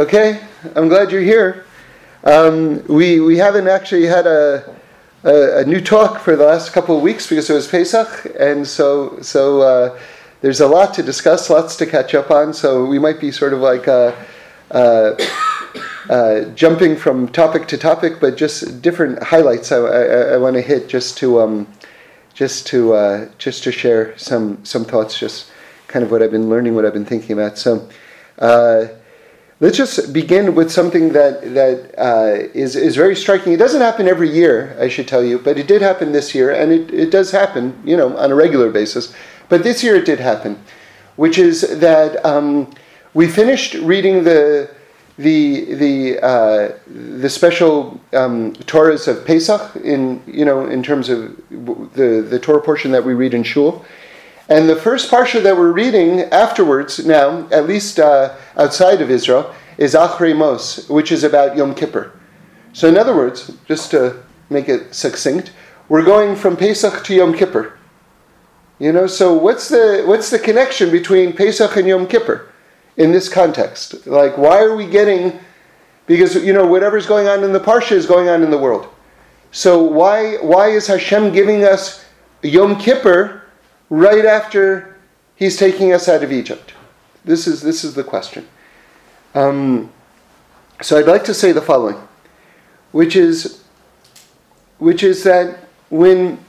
Okay, I'm glad you're here. Um, we, we haven't actually had a, a, a, new talk for the last couple of weeks because it was Pesach, and so, so uh, there's a lot to discuss, lots to catch up on, so we might be sort of like uh, uh, uh jumping from topic to topic, but just different highlights I, I, I want to hit just to, um, just, to, uh, just to share some, some thoughts, just kind of what I've been learning, what I've been thinking about. So, uh, Let's just begin with something that, that uh, is is, very striking. It doesn't happen every year, I should tell you, but it did happen this year, and it, it does happen, you know, on a regular basis. But this year it did happen, which is that um, we finished reading the the the uh, the special um, Torahs of Pesach in you know in terms of the the Torah portion that we read in Shul. And the first parsha that we're reading afterwards, now, at least uh, outside of Israel, is Achrei Mos, which is about Yom Kippur. So, in other words, just to make it succinct, we're going from Pesach to Yom Kippur. You know, so what's the what's the connection between Pesach and Yom Kippur in this context? Like, why are we getting? Because you know, whatever's going on in the parsha is going on in the world. So why why is Hashem giving us Yom Kippur right after he's taking us out of Egypt? This is, this is the question. Um, so I'd like to say the following, which is, which is that when,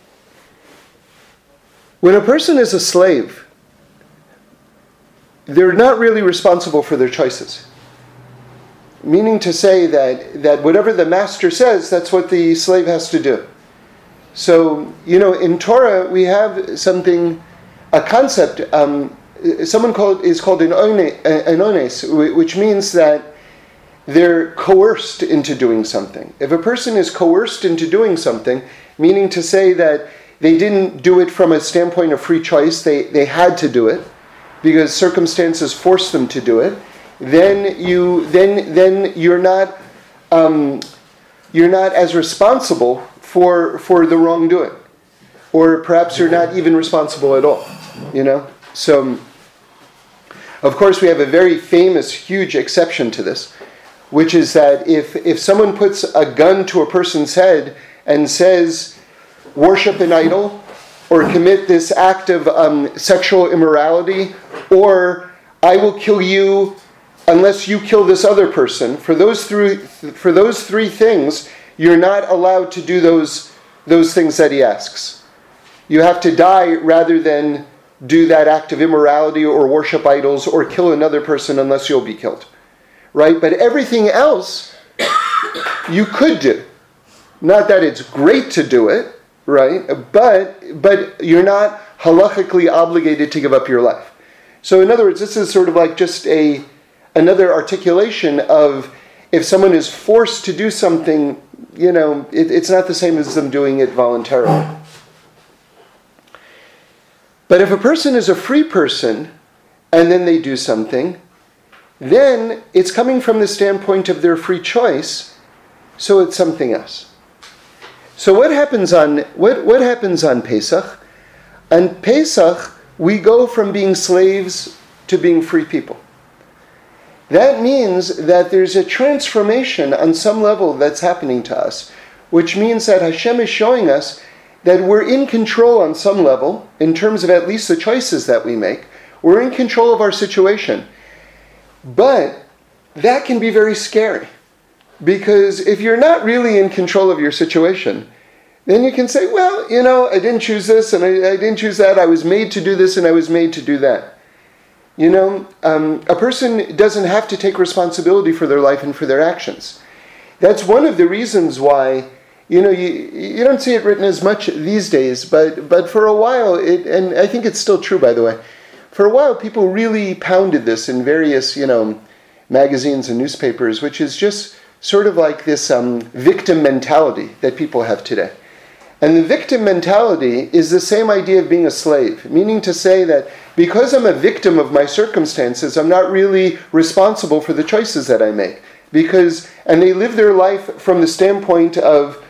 when a person is a slave, they're not really responsible for their choices. Meaning to say that, that whatever the master says, that's what the slave has to do. So, you know, in Torah we have something, a concept. Um, someone called is called an ones, which means that they're coerced into doing something. If a person is coerced into doing something, meaning to say that they didn't do it from a standpoint of free choice, they, they had to do it because circumstances forced them to do it, then you then then you're not um, you're not as responsible for, for the wrongdoing. Or perhaps you're not even responsible at all, you know? So, of course, we have a very famous, huge exception to this, which is that if, if someone puts a gun to a person's head and says, worship an idol, or commit this act of um, sexual immorality, or I will kill you unless you kill this other person, for those three, for those three things, you're not allowed to do those, those things that he asks. You have to die rather than do that act of immorality or worship idols or kill another person unless you'll be killed. Right? But everything else you could do. Not that it's great to do it, right? But but you're not halachically obligated to give up your life. So in other words, this is sort of like just a another articulation of if someone is forced to do something you know, it, it's not the same as them doing it voluntarily. But if a person is a free person and then they do something, then it's coming from the standpoint of their free choice, so it's something else. So what happens on what, what happens on Pesach? On Pesach, we go from being slaves to being free people. That means that there's a transformation on some level that's happening to us, which means that Hashem is showing us that we're in control on some level, in terms of at least the choices that we make. We're in control of our situation. But that can be very scary. Because if you're not really in control of your situation, then you can say, well, you know, I didn't choose this and I, I didn't choose that. I was made to do this and I was made to do that. You know, um, a person doesn't have to take responsibility for their life and for their actions. That's one of the reasons why, you know, you, you don't see it written as much these days, but, but for a while, it, and I think it's still true, by the way, for a while, people really pounded this in various, you know, magazines and newspapers, which is just sort of like this um, victim mentality that people have today. And the victim mentality is the same idea of being a slave, meaning to say that because I'm a victim of my circumstances, I'm not really responsible for the choices that I make. Because, and they live their life from the standpoint of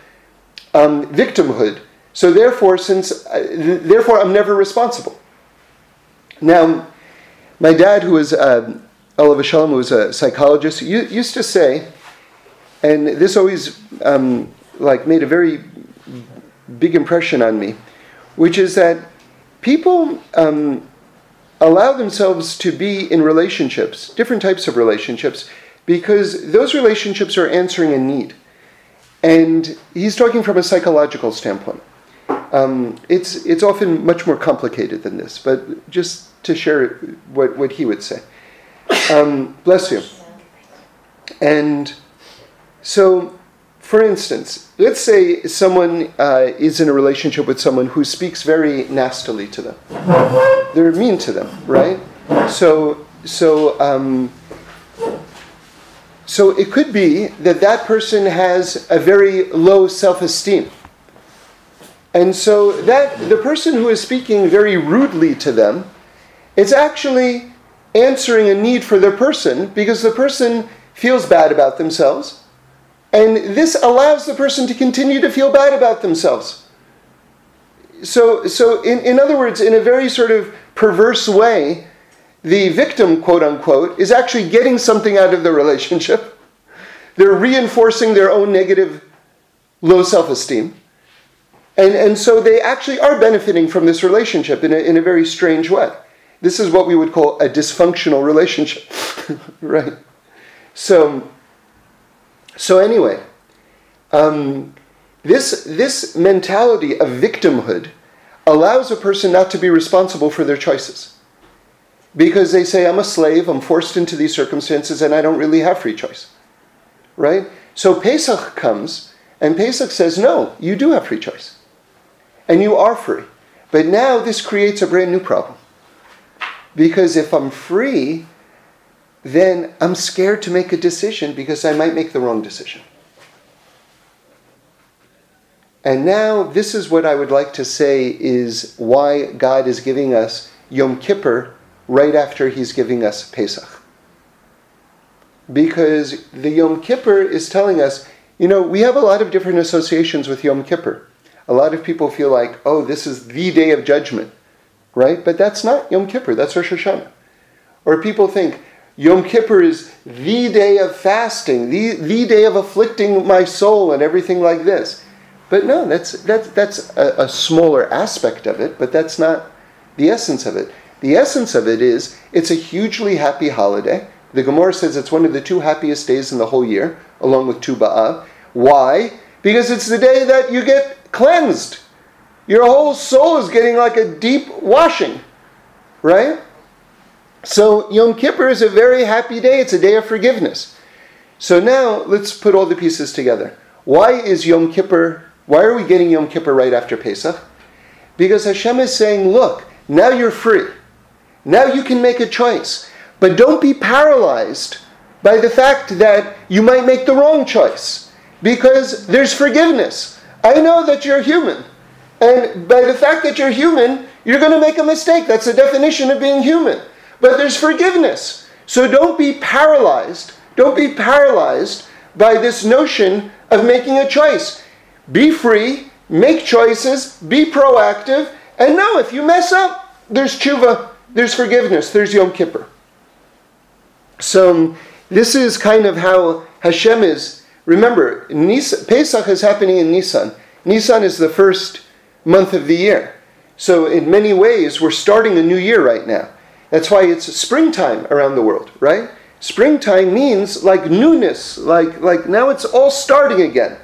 um, victimhood. So therefore, since, uh, therefore, I'm never responsible. Now, my dad, who was uh, Olav Shalom, who was a psychologist, used to say, and this always um, like made a very big impression on me, which is that people um, allow themselves to be in relationships, different types of relationships, because those relationships are answering a need. And he's talking from a psychological standpoint. Um, it's, it's often much more complicated than this, but just to share what, what he would say. Um, bless you. And so, for instance, let's say someone uh, is in a relationship with someone who speaks very nastily to them. They're mean to them, right? So, so, um, so it could be that that person has a very low self-esteem. And so that the person who is speaking very rudely to them is actually answering a need for their person because the person feels bad about themselves. And this allows the person to continue to feel bad about themselves. So, so in, in other words, in a very sort of perverse way, the victim, quote unquote, is actually getting something out of the relationship. They're reinforcing their own negative low self esteem. And, and so they actually are benefiting from this relationship in a, in a very strange way. This is what we would call a dysfunctional relationship, right? So, so anyway, um, this, this mentality of victimhood allows a person not to be responsible for their choices. Because they say, I'm a slave, I'm forced into these circumstances, and I don't really have free choice. Right? So Pesach comes, and Pesach says, No, you do have free choice. And you are free. But now this creates a brand new problem. Because if I'm free, then I'm scared to make a decision because I might make the wrong decision. And now, this is what I would like to say is why God is giving us Yom Kippur right after He's giving us Pesach. Because the Yom Kippur is telling us, you know, we have a lot of different associations with Yom Kippur. A lot of people feel like, oh, this is the day of judgment right? But that's not Yom Kippur, that's Rosh Hashanah. Or people think Yom Kippur is the day of fasting, the, the day of afflicting my soul and everything like this. But no, that's, that's, that's a, a smaller aspect of it, but that's not the essence of it. The essence of it is it's a hugely happy holiday. The Gemara says it's one of the two happiest days in the whole year, along with Tu B'Av. Why? Because it's the day that you get cleansed. Your whole soul is getting like a deep washing, right? So Yom Kippur is a very happy day. It's a day of forgiveness. So now let's put all the pieces together. Why is Yom Kippur, why are we getting Yom Kippur right after Pesach? Because Hashem is saying, look, now you're free. Now you can make a choice. But don't be paralyzed by the fact that you might make the wrong choice. Because there's forgiveness. I know that you're human. And by the fact that you're human, you're going to make a mistake. That's the definition of being human. But there's forgiveness. So don't be paralyzed. Don't be paralyzed by this notion of making a choice. Be free, make choices, be proactive, and know if you mess up, there's tshuva, there's forgiveness, there's Yom Kippur. So this is kind of how Hashem is. Remember, Pesach is happening in Nisan. Nisan is the first month of the year. So, in many ways, we're starting a new year right now. That's why it's springtime around the world, right? Springtime means like newness, like, like now it's all starting again.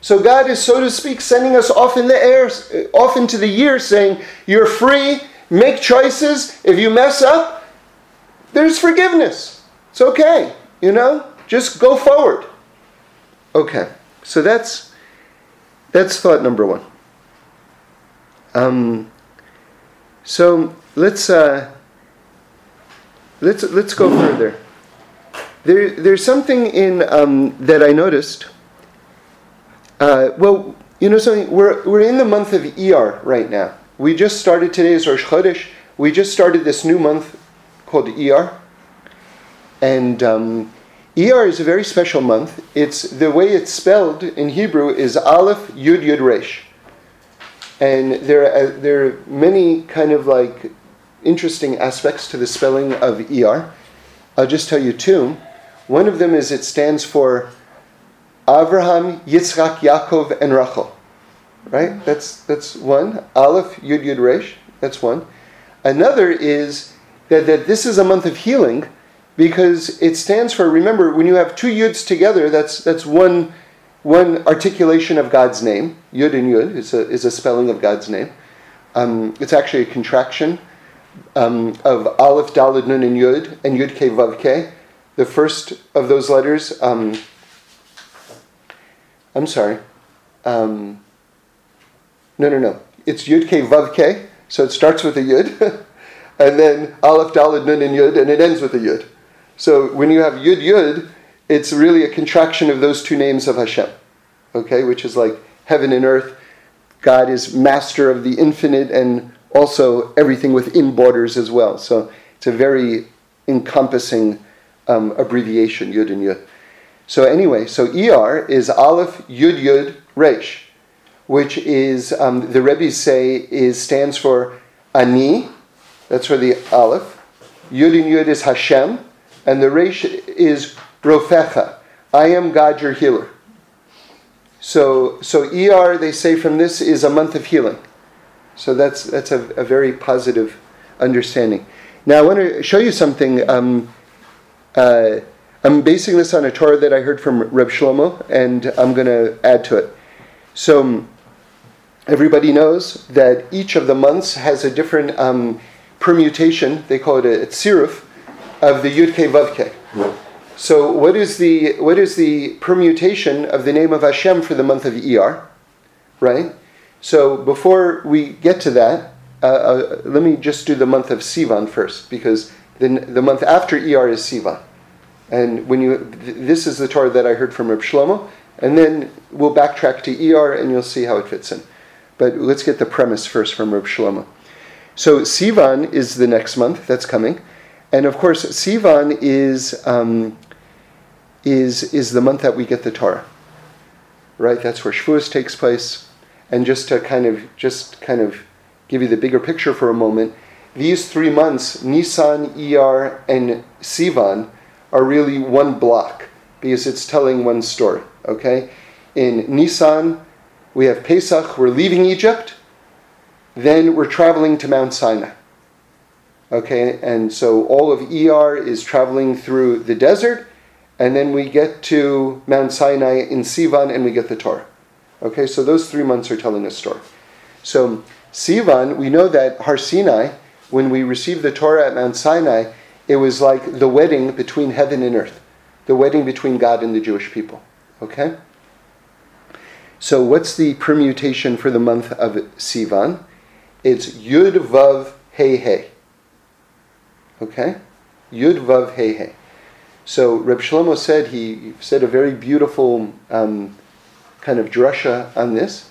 So, God is, so to speak, sending us off in the air, off into the year, saying, You're free, make choices. If you mess up, there's forgiveness. It's okay, you know? Just go forward. Okay, so that's that's thought number one. Um, so let's uh, let's let's go further. There, there's something in um, that I noticed. Uh, well, you know something. We're we're in the month of Iyar right now. We just started today today's Rosh Chodesh. We just started this new month called Iyar, and um, is a very special month. It's the way it's spelled in Hebrew is Aleph Yud Yud Resh and there are, there are many kind of like interesting aspects to the spelling of ER. I'll just tell you two. One of them is it stands for Avraham, Yitzchak, Yaakov, and Rachel. Right? That's that's one. Aleph, Yud, Yud, Resh. That's one. Another is that, that this is a month of healing because it stands for, remember, when you have two Yuds together, that's, that's one, one articulation of God's name. Yud and Yud is a, is a spelling of God's name. Um, it's actually a contraction um, of Aleph, Daled, Nun, and Yud, and Yud, Ke, Vav, Ke. The first of those letters, um, I'm sorry. Um, no, no, no. It's Yud, Ke, Vav, Ke. So it starts with a Yud, and then Aleph, Daled, Nun, and Yud, and it ends with a Yud. So when you have Yud Yud, it's really a contraction of those two names of Hashem, okay, which is like heaven and earth. God is master of the infinite and also everything within borders as well. So it's a very encompassing um, abbreviation, Yud and Yud. So anyway, so ER is Aleph Yud Yud Resh, which is um, the Rebbe's say is stands for Ani. That's for the Aleph. Yud and Yud is Hashem, and the Resh is Rofecha. I am God, your healer. So, so ER, they say from this, is a month of healing. So that's, that's a, a very positive understanding. Now, I want to show you something. Um, uh, I'm basing this on a Torah that I heard from Reb Shlomo, and I'm going to add to it. So, everybody knows that each of the months has a different um, permutation. They call it a, tziruf of the Yud Ke Vav Ke. So what is the what is the permutation of the name of Hashem for the month of ER, right? So before we get to that, uh, uh, let me just do the month of Sivan first, because the, the month after ER is Sivan, and when you th- this is the Torah that I heard from Reb Shlomo, and then we'll backtrack to ER and you'll see how it fits in. But let's get the premise first from Reb Shlomo. So Sivan is the next month that's coming. And of course, Sivan is, um, is, is the month that we get the Torah, right? That's where Shavuos takes place. And just to kind of, just kind of give you the bigger picture for a moment, these three months, Nisan, Iyar, and Sivan, are really one block because it's telling one story, okay? In Nisan, we have Pesach, we're leaving Egypt, then we're traveling to Mount Sinai. Okay, and so all of ER is traveling through the desert, and then we get to Mount Sinai in Sivan and we get the Torah. Okay, so those three months are telling a story. So, Sivan, we know that Har Sinai, when we received the Torah at Mount Sinai, it was like the wedding between heaven and earth, the wedding between God and the Jewish people. Okay? So, what's the permutation for the month of Sivan? It's Yud Vav Hey Hey. Okay? Yud Vav He He. So Reb Shlomo said, he said a very beautiful um, kind of drasha on this,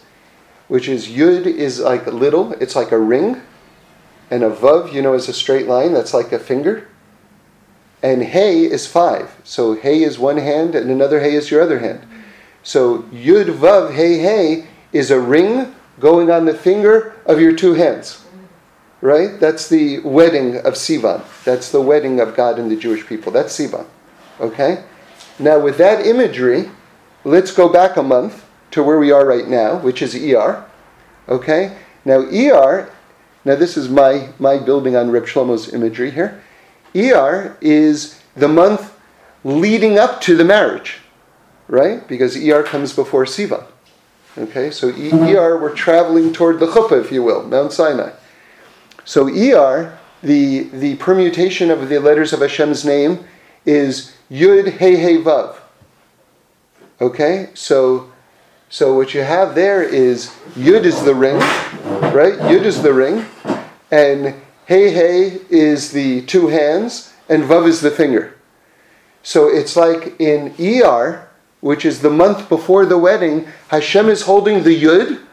which is Yud is like a little, it's like a ring, and a Vav, you know, is a straight line, that's like a finger. And hey is five. So hey is one hand, and another hey is your other hand. So Yud Vav hey, hey is a ring going on the finger of your two hands right? That's the wedding of Sivan. That's the wedding of God and the Jewish people. That's Sivan. Okay? Now, with that imagery, let's go back a month to where we are right now, which is ER. Okay? Now, ER, now this is my, my building on Reb Shlomo's imagery here. ER is the month leading up to the marriage, right? Because ER comes before Sivan. Okay, so ER, we're traveling toward the chuppah, if you will, Mount Sinai. So ER, the, the permutation of the letters of Hashem's name is Yud He He Vav. Okay, so so what you have there is Yud is the ring, right? Yud is the ring, and Hey Hey is the two hands, and Vav is the finger. So it's like in ER, which is the month before the wedding, Hashem is holding the Yud,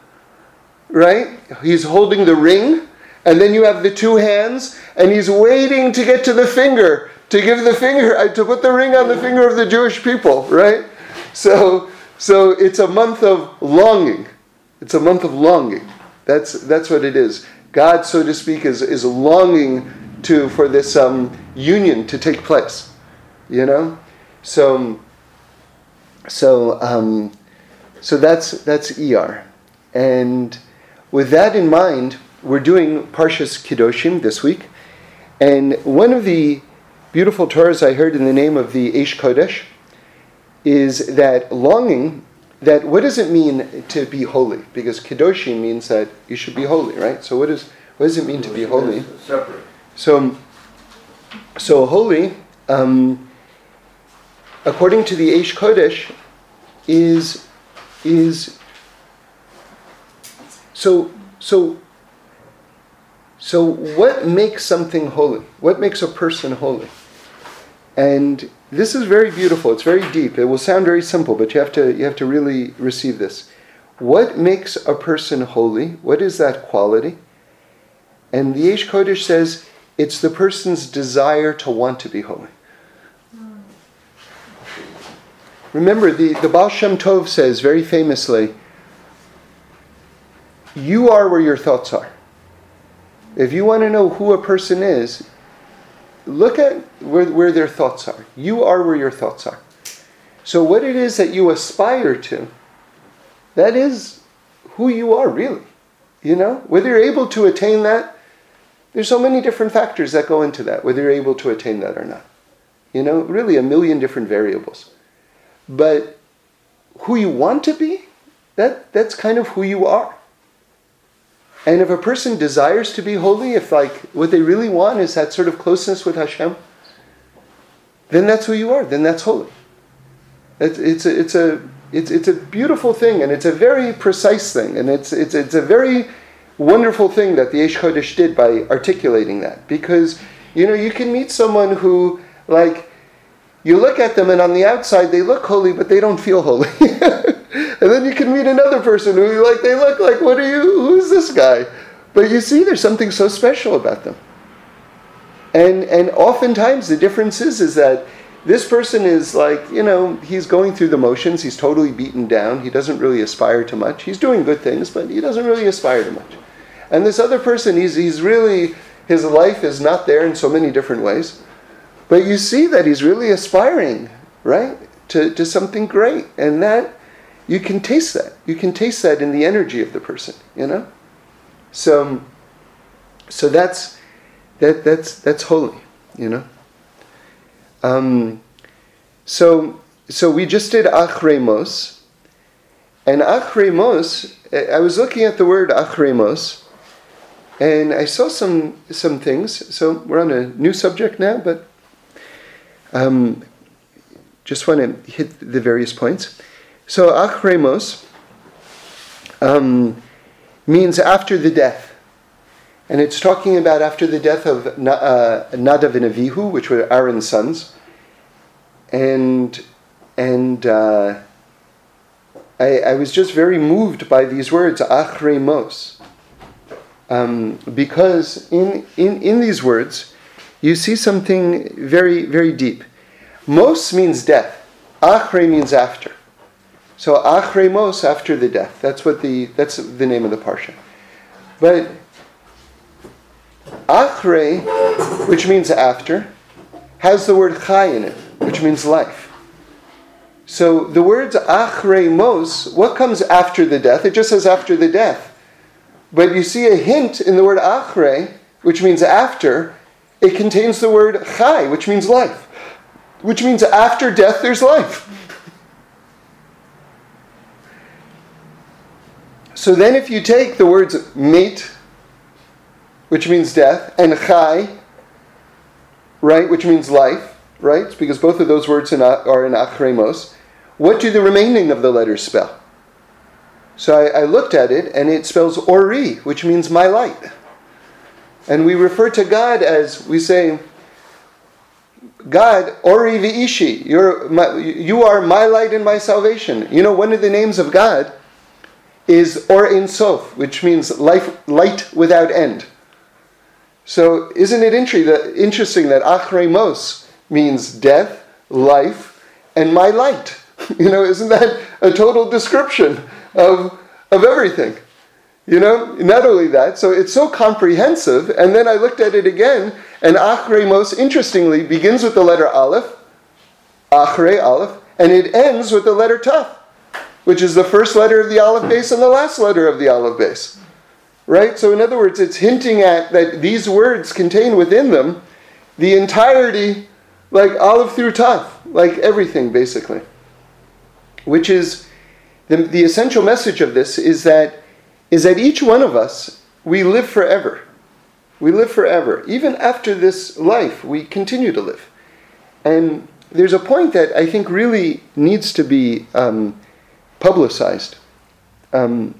right? He's holding the ring, and then you have the two hands, and he's waiting to get to the finger, to give the finger, uh, to put the ring on the finger of the Jewish people, right? So, so it's a month of longing. It's a month of longing. That's, that's what it is. God, so to speak, is, is longing to, for this um, union to take place. You know, so so um, so that's that's ER, and with that in mind, we're doing Parshas Kedoshim this week, and one of the beautiful Torahs I heard in the name of the Eish Kodesh is that longing. That what does it mean to be holy? Because Kedoshim means that you should be holy, right? So what does what does it mean to be holy? Separate. So, so holy, um, according to the Eish Kodesh, is is so so so what makes something holy? What makes a person holy? And this is very beautiful. It's very deep. It will sound very simple, but you have to you have to really receive this. What makes a person holy? What is that quality? And the Eish Kodesh says it's the person's desire to want to be holy. Remember, the, the Baal Shem Tov says very famously, you are where your thoughts are. If you want to know who a person is, look at where, where their thoughts are. You are where your thoughts are. So, what it is that you aspire to, that is who you are, really. You know, whether you're able to attain that, there's so many different factors that go into that, whether you're able to attain that or not. You know, really a million different variables. But who you want to be, that, that's kind of who you are. And if a person desires to be holy, if like what they really want is that sort of closeness with Hashem, then that's who you are. Then that's holy. It's, it's, a, it's, a, it's, it's a beautiful thing, and it's a very precise thing, and it's, it's, it's a very wonderful thing that the Eish Kodesh did by articulating that. Because, you know, you can meet someone who, like, you look at them and on the outside they look holy, but they don't feel holy. and then you can meet another person who, like, they look like, what are you, who's this guy? But you see, there's something so special about them. And, and oftentimes the difference is, is that this person is like, you know, he's going through the motions, he's totally beaten down, he doesn't really aspire to much. He's doing good things, but he doesn't really aspire to much. And this other person, he's, he's really, his life is not there in so many different ways. But you see that he's really aspiring, right, to, to something great. And that, you can taste that. You can taste that in the energy of the person, you know? So, so that's, that, that's, that's holy, you know? Um, so, so we just did achremos. And achremos, I was looking at the word achremos, and I saw some, some things. So we're on a new subject now, but um, just want to hit the various points. So achremos um, means after the death. And it's talking about after the death of uh, Nadav and Avihu, which were Aaron's sons. And, and uh, I, I, was just very moved by these words, achremos. Um, because in, in, in these words, you see something very, very deep. Mos means death. Achre means after. So achremos after the death. That's what the that's the name of the parsha. But Achre, which means after, has the word chai in it, which means life. So the words achre mos, what comes after the death? It just says after the death. But you see a hint in the word achre, which means after, it contains the word chai, which means life. Which means after death there's life. So then if you take the words mate, which means death, and chai, right, which means life, right? Because both of those words are in achremos. What do the remaining of the letters spell? So I, I, looked at it, and it spells ori, which means my light. And we refer to God as we say, God, ori v'ishi, you're my, you are my light and my salvation. You know, one of the names of God is Or Ein Sof, which means life, light without end. So isn't it interesting that achremos means death, life, and my light? You know, isn't that a total description of, of everything? You know, not only that, so it's so comprehensive. And then I looked at it again, and achremos, interestingly, begins with the letter aleph, Achrei Aleph, and it ends with the letter Taf, which is the first letter of the aleph beis and the last letter of the aleph beis. Right? So, in other words, it's hinting at that these words contain within them the entirety, like aleph through Taf, like everything basically. Which is the, the essential message of this is that is that each one of us we live forever. We live forever. Even after this life, we continue to live. And there's a point that I think really needs to be um, publicized. Um,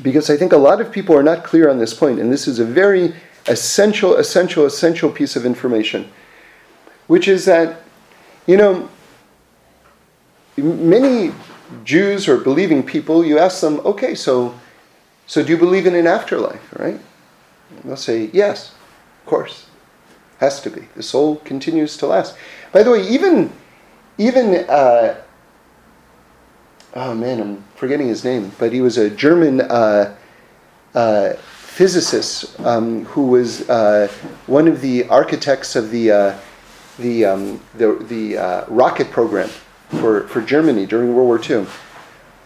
because I think a lot of people are not clear on this point, and this is a very essential, essential, essential piece of information, which is that, you know, many Jews or believing people, you ask them, okay, so, so do you believe in an afterlife, right? And they'll say, yes, of course, has to be. The soul continues to last. By the way, even, even, uh, oh man, I'm forgetting his name, but he was a German uh, uh, physicist um, who was uh, one of the architects of the, uh, the, um, the, the uh, rocket program for, for Germany during World War II.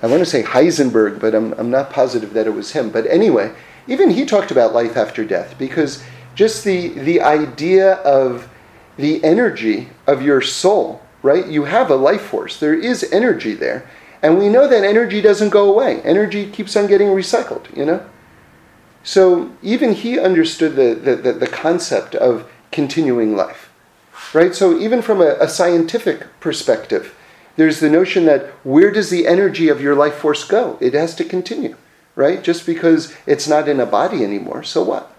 I want to say Heisenberg, but I'm, I'm not positive that it was him. But anyway, even he talked about life after death because just the, the idea of the energy of your soul, right? You have a life force, there is energy there. And we know that energy doesn't go away, energy keeps on getting recycled, you know? So even he understood the, the, the, the concept of continuing life, right? So even from a, a scientific perspective, there's the notion that where does the energy of your life force go? It has to continue, right? Just because it's not in a body anymore, so what?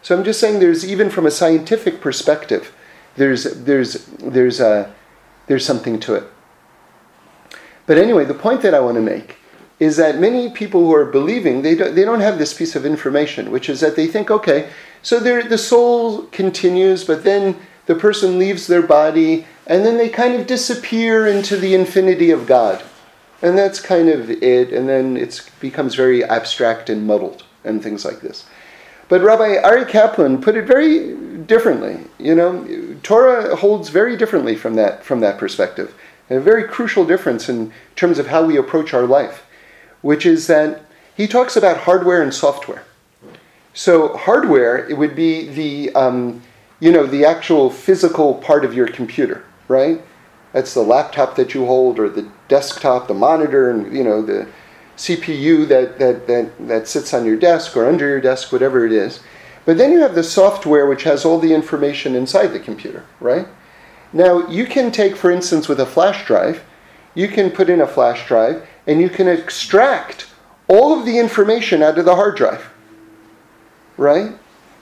So I'm just saying there's even from a scientific perspective, there's there's there's a there's something to it. But anyway, the point that I want to make is that many people who are believing they don't, they don't have this piece of information, which is that they think, okay, so the soul continues, but then the person leaves their body and then they kind of disappear into the infinity of God. And that's kind of it, and then it becomes very abstract and muddled and things like this. But Rabbi Aryeh Kaplan put it very differently. You know, Torah holds very differently from that from that perspective. A very crucial difference in terms of how we approach our life, which is that he talks about hardware and software. So hardware, it would be the um, you know the actual physical part of your computer right? That's the laptop that you hold, or the desktop, the monitor, and you know the CPU that, that, that, that sits on your desk or under your desk, whatever it is. But then you have the software which has all the information inside the computer, right? Now you can take, for instance, with a flash drive, you can put in a flash drive and you can extract all of the information out of the hard drive, right?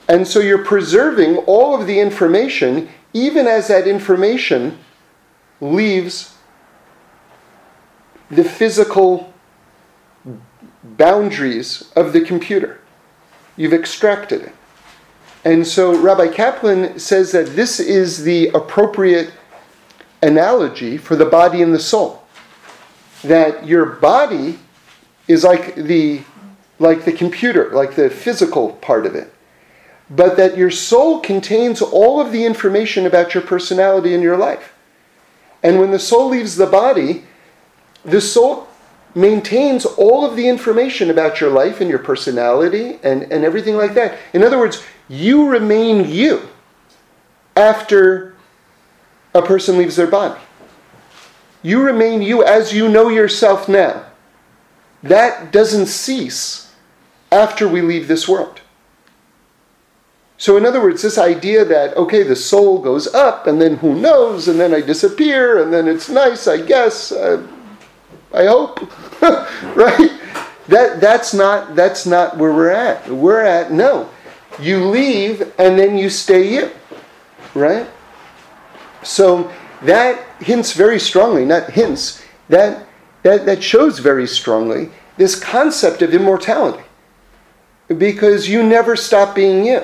And so you're preserving all of the information even as that information leaves the physical boundaries of the computer. You've extracted it. And so Rabbi Kaplan says that this is the appropriate analogy for the body and the soul. That your body is like the like the computer, like the physical part of it but that your soul contains all of the information about your personality and your life. And when the soul leaves the body, the soul maintains all of the information about your life and your personality and, and everything like that. In other words, you remain you after a person leaves their body. You remain you as you know yourself now. That doesn't cease after we leave this world. So, in other words, this idea that, okay, the soul goes up, and then who knows, and then I disappear, and then it's nice, I guess, uh, I hope, right? That, that's, not, that's not where we're at. We're at, no. You leave, and then you stay you, right? So, that hints very strongly, not hints, that, that, that shows very strongly this concept of immortality. Because you never stop being you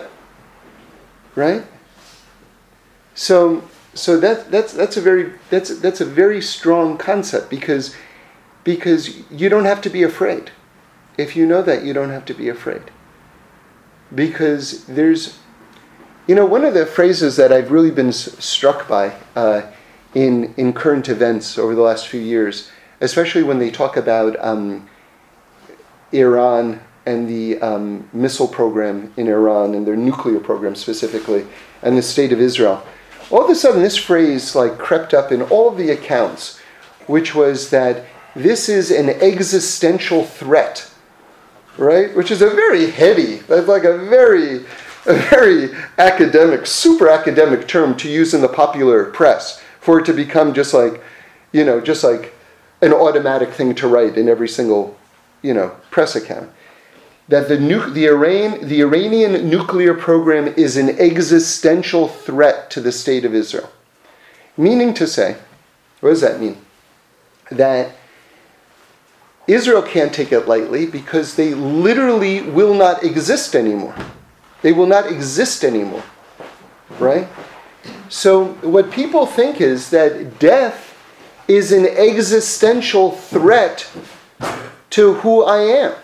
right? So, so that, that's, that's, a very, that's, that's a very strong concept because, because you don't have to be afraid. If you know that, you don't have to be afraid. Because there's, you know, one of the phrases that I've really been struck by uh, in, in current events over the last few years, especially when they talk about um, Iran and the um, missile program in Iran and their nuclear program specifically, and the state of Israel. All of a sudden, this phrase like crept up in all the accounts, which was that this is an existential threat, right? Which is a very heady, like a very, a very academic, super academic term to use in the popular press for it to become just like, you know, just like an automatic thing to write in every single, you know, press account. That the, nu- the, Iran- the Iranian nuclear program is an existential threat to the state of Israel. Meaning to say, what does that mean? That Israel can't take it lightly because they literally will not exist anymore. They will not exist anymore. Right? So, what people think is that death is an existential threat to who I am.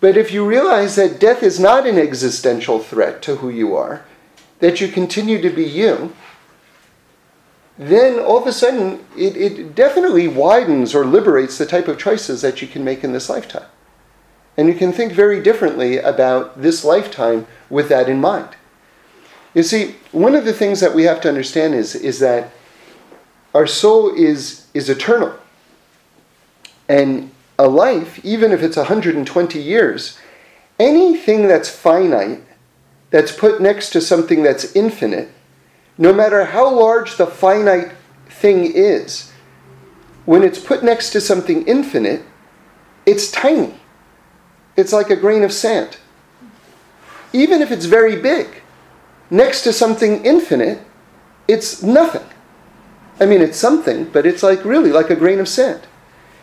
But if you realize that death is not an existential threat to who you are, that you continue to be you, then all of a sudden it, it definitely widens or liberates the type of choices that you can make in this lifetime. And you can think very differently about this lifetime with that in mind. You see, one of the things that we have to understand is, is that our soul is, is eternal. And a life, even if it's 120 years, anything that's finite, that's put next to something that's infinite, no matter how large the finite thing is, when it's put next to something infinite, it's tiny. It's like a grain of sand. Even if it's very big, next to something infinite, it's nothing. I mean, it's something, but it's like really like a grain of sand.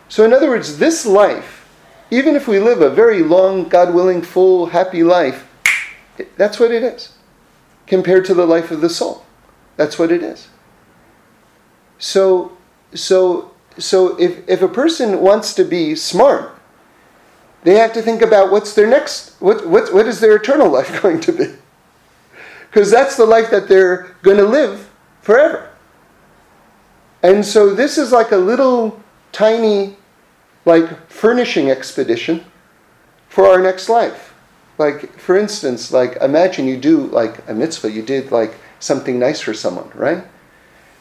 So, in other words, this life, even if we live a very long, God willing, full, happy life, that's what it is compared to the life of the soul. That's what it is. So, so, so if, if a person wants to be smart, they have to think about what's their next, what, what, what is their eternal life going to be? Because that's the life that they're going to live forever. And so this is like a little tiny, like, furnishing expedition for our next life. Like, for instance, like, imagine you do, like, a mitzvah, you did, like, something nice for someone, right?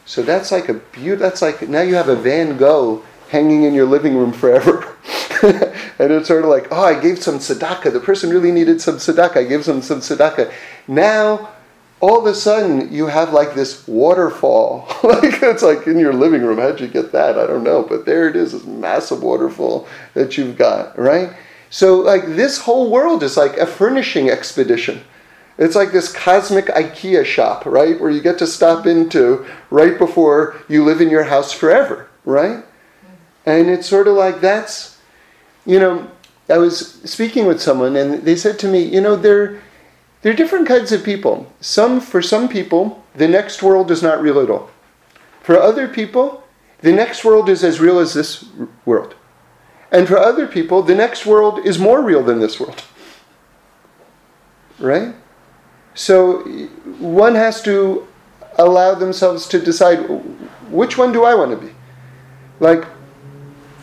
So that's like a beauty, that's like, now you have a Van Gogh hanging in your living room forever. and it's sort of like, oh, I gave some tzedakah. The person really needed some tzedakah. I gave them some tzedakah. Now, all of a sudden, you have like this waterfall. like it's like in your living room. How'd you get that? I don't know. But there it is, this massive waterfall that you've got, right? So, like, this whole world is like a furnishing expedition. It's like this cosmic IKEA shop, right? Where you get to stop into right before you live in your house forever, right? And it's sort of like that's, you know, I was speaking with someone and they said to me, you know, there, there are different kinds of people. Some, for some people, the next world is not real at all. For other people, the next world is as real as this world. And for other people, the next world is more real than this world. Right? So one has to allow themselves to decide which one do I want to be. Like,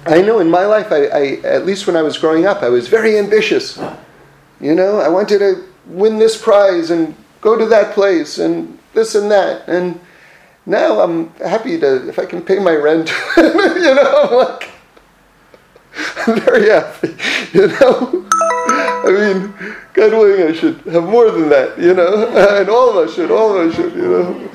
I know in my life, I, I, at least when I was growing up, I was very ambitious. You know, I wanted to win this prize and go to that place and this and that. And now I'm happy to, if I can pay my rent, you know, I'm like, I'm very happy, you know. I mean, God willing, I should have more than that, you know, and all of us should, all of us should, you know.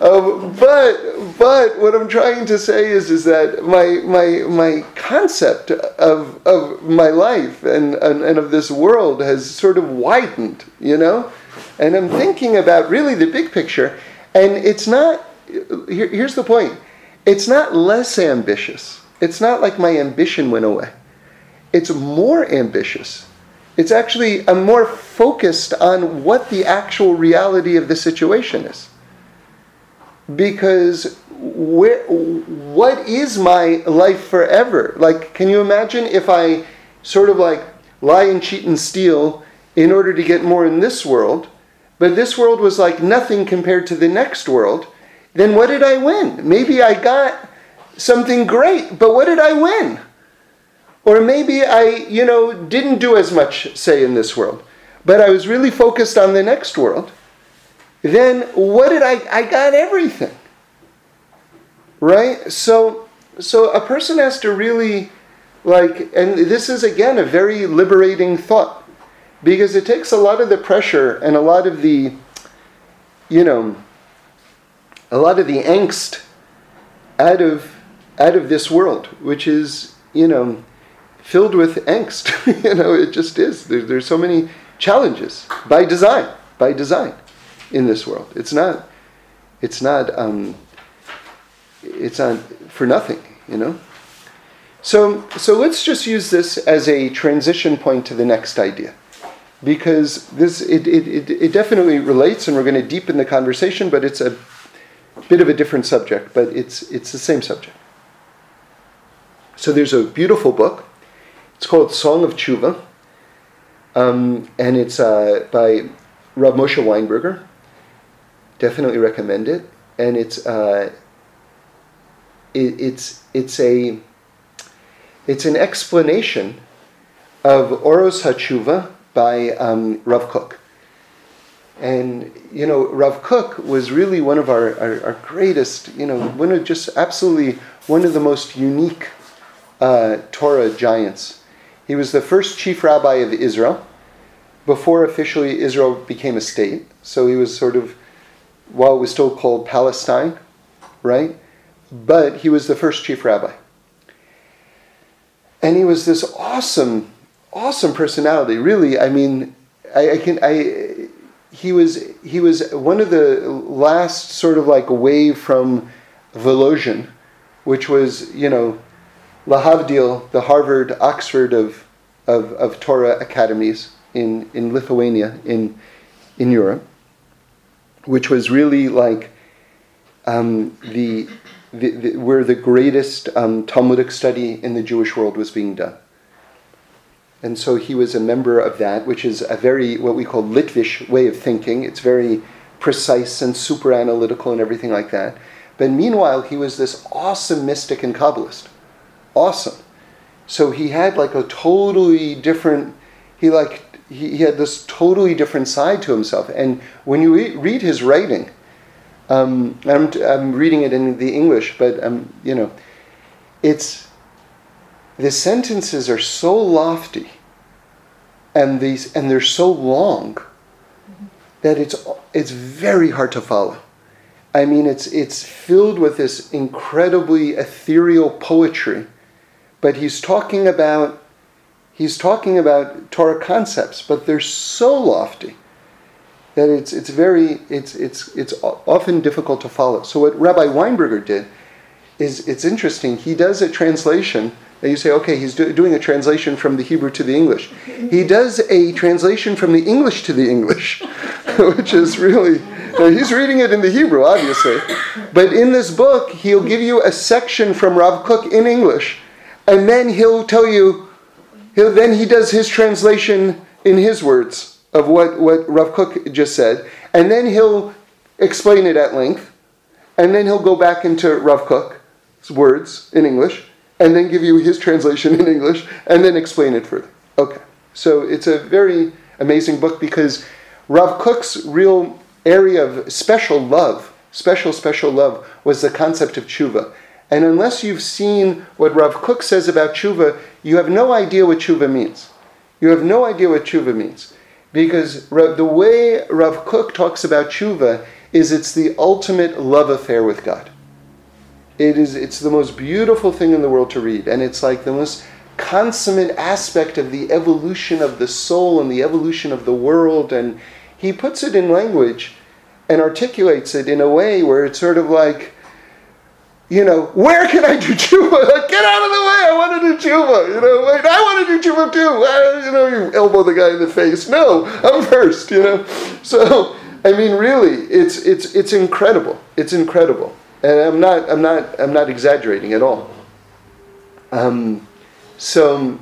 Um, but, but what I'm trying to say is, is that my, my, my concept of, of my life and, and, and of this world has sort of widened, you know, and I'm thinking about really the big picture, and it's not. Here, here's the point: it's not less ambitious. It's not like my ambition went away. It's more ambitious it's actually I'm more focused on what the actual reality of the situation is. Because where, what is my life forever? Like, can you imagine if I sort of like lie and cheat and steal in order to get more in this world, but this world was like nothing compared to the next world? then what did I win? Maybe I got something great, but what did I win? Or maybe I, you know, didn't do as much, say, in this world, but I was really focused on the next world. Then what did I, I got everything. Right? So, so a person has to really, like, and this is again a very liberating thought because it takes a lot of the pressure and a lot of the, you know, a lot of the angst out of out of this world, which is you know filled with angst. you know, it just is. There, there's so many challenges by design, by design, in this world. It's not. It's not. Um, it's not for nothing. You know. So so let's just use this as a transition point to the next idea because this it, it, it, it definitely relates and we're going to deepen the conversation but it's a bit of a different subject but it's it's the same subject so there's a beautiful book it's called song of tshuva um, and it's uh, by Rav Moshe Weinberger definitely recommend it and it's uh, it, it's it's a it's an explanation of Oros HaTshuva by um, Rav Kook. And, you know, Rav Kook was really one of our, our, our, greatest, you know, one of just absolutely one of the most unique uh, Torah giants. He was the first chief rabbi of Israel before officially Israel became a state. So he was sort of, while it was still called Palestine, right? But he was the first chief rabbi. And he was this awesome awesome personality. Really, I mean, I, I can I. He was he was one of the last sort of like wave from Volozhin, which was you know, Lahavdil, the Harvard Oxford of, of, of Torah academies in, in Lithuania in in Europe, which was really like um, the, the, the, where the greatest um, Talmudic study in the Jewish world was being done. And so he was a member of that, which is a very, what we call Litvish way of thinking. It's very precise and super analytical and everything like that. But meanwhile, he was this awesome mystic and Kabbalist. Awesome. So he had like a totally different, he like, he, he had this totally different side to himself. And when you re- read his writing, um, I'm, I'm reading it in the English, but um, you know, it's the sentences are so lofty and these and they're so long that it's it's very hard to follow. I mean it's it's filled with this incredibly ethereal poetry, but he's talking about he's talking about Torah concepts, but they're so lofty that it's it's very it's it's it's often difficult to follow. So what Rabbi Weinberger did is it's interesting. He does a translation and you say, okay, he's do- doing a translation from the Hebrew to the English. He does a translation from the English to the English, which is really, he's reading it in the Hebrew, obviously. But in this book, he'll give you a section from Rav Kook in English, and then he'll tell you, he'll, then he does his translation in his words of what, what Rav Kook just said, and then he'll explain it at length, and then he'll go back into Rav Kook's words in English and then give you his translation in English, and then explain it further. Okay. So it's a very amazing book because Rav Kook's real area of special love, special, special love, was the concept of tshuva. And unless you've seen what Rav Kook says about tshuva, you have no idea what tshuva means. You have no idea what tshuva means. Because the way Rav Kook talks about tshuva is it's the ultimate love affair with God. It is it's the most beautiful thing in the world to read, and it's like the most consummate aspect of the evolution of the soul and the evolution of the world. And he puts it in language and articulates it in a way where it's sort of like, you know, where can I do tshuva? Get out of the way! I want to do tshuva. You know, wait, I want to do tshuva too. I, you know, you elbow the guy in the face. No, I'm first. You know, so I mean, really, it's it's it's incredible. It's incredible and I'm not, I'm not, I'm not exaggerating at all. Um, so,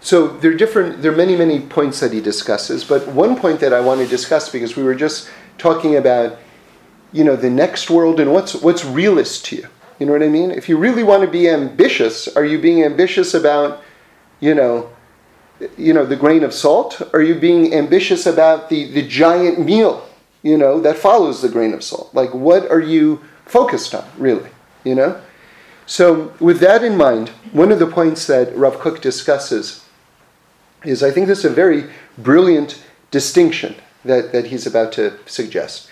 so there are different, there are many, many points that he discusses, but one point that I want to discuss because we were just talking about you know, the next world and what's what's realist to you. You know what I mean? If you really want to be ambitious, are you being ambitious about, you know, you know, the grain of salt? Are you being ambitious about the, the giant meal, you know, that follows the grain of salt? Like what are you focused on, really? You know? So with that in mind, one of the points that Rav Kook discusses is I think this is a very brilliant distinction that, that he's about to suggest,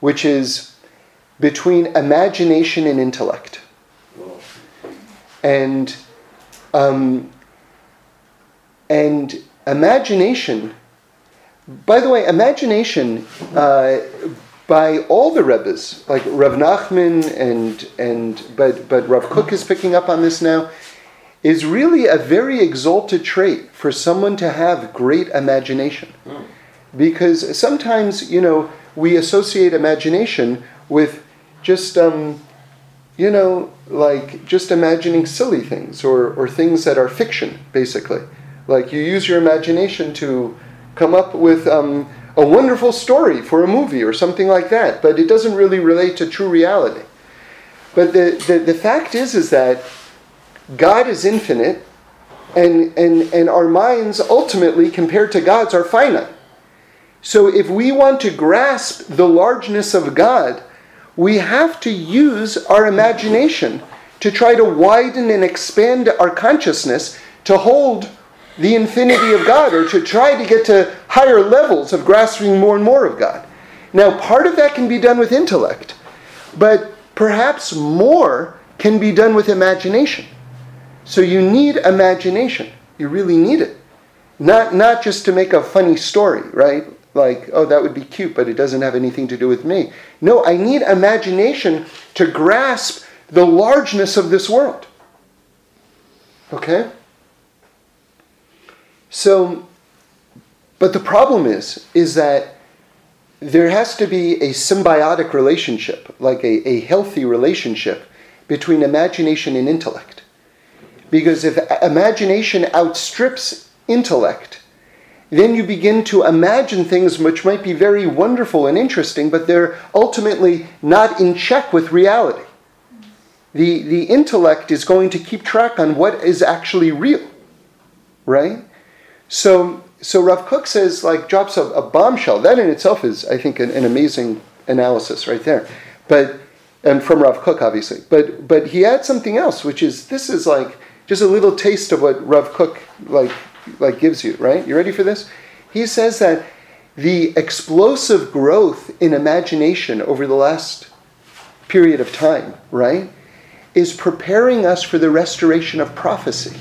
which is between imagination and intellect. And, um, and imagination, by the way, imagination uh, by all the Rebbes, like Rav Nachman and, and but, but Rav Kook is picking up on this now, is really a very exalted trait for someone to have great imagination. Mm. Because sometimes, you know, we associate imagination with just, um, you know, like just imagining silly things or, or things that are fiction, basically. Like you use your imagination to come up with um, a wonderful story for a movie or something like that, but it doesn't really relate to true reality. But the, the, the fact is, is that God is infinite, and, and, and our minds ultimately, compared to God's, are finite. So if we want to grasp the largeness of God, we have to use our imagination to try to widen and expand our consciousness to hold the infinity of God or to try to get to higher levels of grasping more and more of God. Now, part of that can be done with intellect, but perhaps more can be done with imagination. So you need imagination. You really need it. Not, not just to make a funny story, right? Like, oh, that would be cute, but it doesn't have anything to do with me. No, I need imagination to grasp the largeness of this world. Okay? So, but the problem is, is that there has to be a symbiotic relationship, like a, a healthy relationship between imagination and intellect. Because if imagination outstrips intellect, then you begin to imagine things which might be very wonderful and interesting, but they're ultimately not in check with reality. The, the intellect is going to keep track on what is actually real, right? So, so Rav Kook says, like, drops a, a bombshell. That in itself is, I think, an, an amazing analysis right there. But, and from Rav Kook, obviously. But, but he adds something else, which is, this is like, just a little taste of what Rav Kook, like, like gives you, right? You ready for this? He says that the explosive growth in imagination over the last period of time, right, is preparing us for the restoration of prophecy.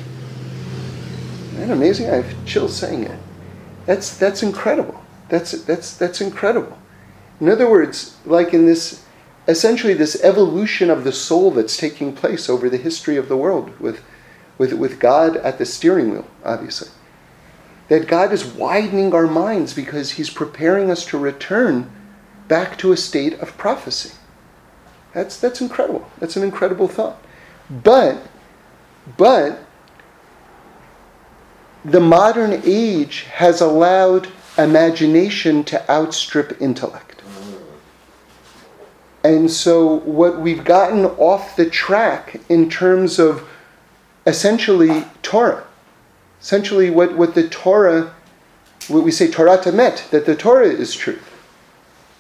Isn't that amazing? I have chills saying it. That's that's incredible. That's that's that's incredible. In other words, like in this essentially this evolution of the soul that's taking place over the history of the world with with, with God at the steering wheel, obviously. That God is widening our minds because He's preparing us to return back to a state of prophecy. That's, that's incredible. That's an incredible thought. But, but, the modern age has allowed imagination to outstrip intellect. And so, what we've gotten off the track in terms of essentially Torah. Essentially, what, what the Torah, what we say Torah Tamet, that the Torah is truth.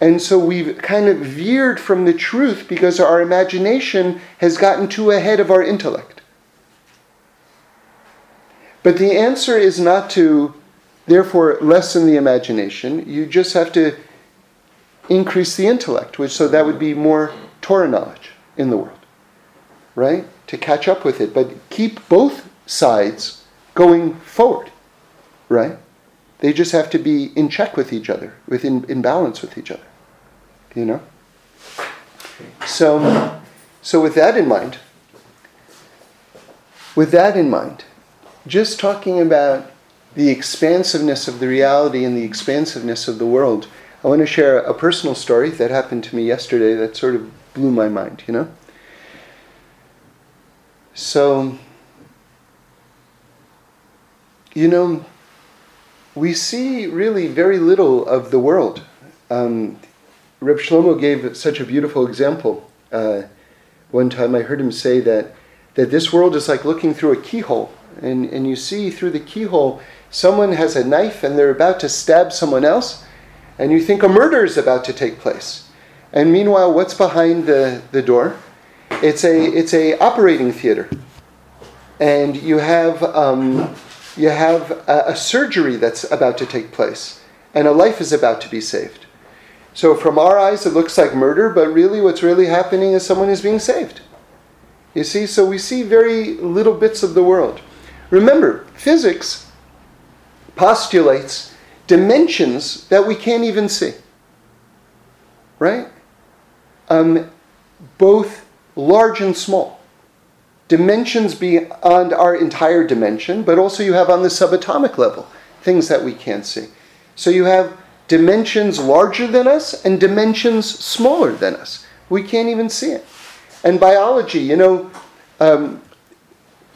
And so we've kind of veered from the truth because our imagination has gotten too ahead of our intellect. But the answer is not to, therefore, lessen the imagination. You just have to increase the intellect, which so that would be more Torah knowledge in the world. Right? to catch up with it, but keep both sides going forward, right? They just have to be in check with each other, within in balance with each other, you know. So, so with that in mind, with that in mind, just talking about the expansiveness of the reality and the expansiveness of the world, I want to share a personal story that happened to me yesterday that sort of blew my mind, you know. So, you know, we see really very little of the world. Um, Reb Shlomo gave such a beautiful example. Uh, one time I heard him say that, that this world is like looking through a keyhole, and, and you see through the keyhole someone has a knife and they're about to stab someone else, and you think a murder is about to take place. And meanwhile, what's behind the, the door? It's a, it's a operating theater. And you have, um, you have a, a surgery that's about to take place, and a life is about to be saved. So, from our eyes, it looks like murder, but really, what's really happening is someone is being saved. You see, so we see very little bits of the world. Remember, physics postulates dimensions that we can't even see. Right? Um, both large and small. Dimensions beyond our entire dimension, but also you have on the subatomic level things that we can't see. So you have dimensions larger than us and dimensions smaller than us. We can't even see it. And biology, you know, um,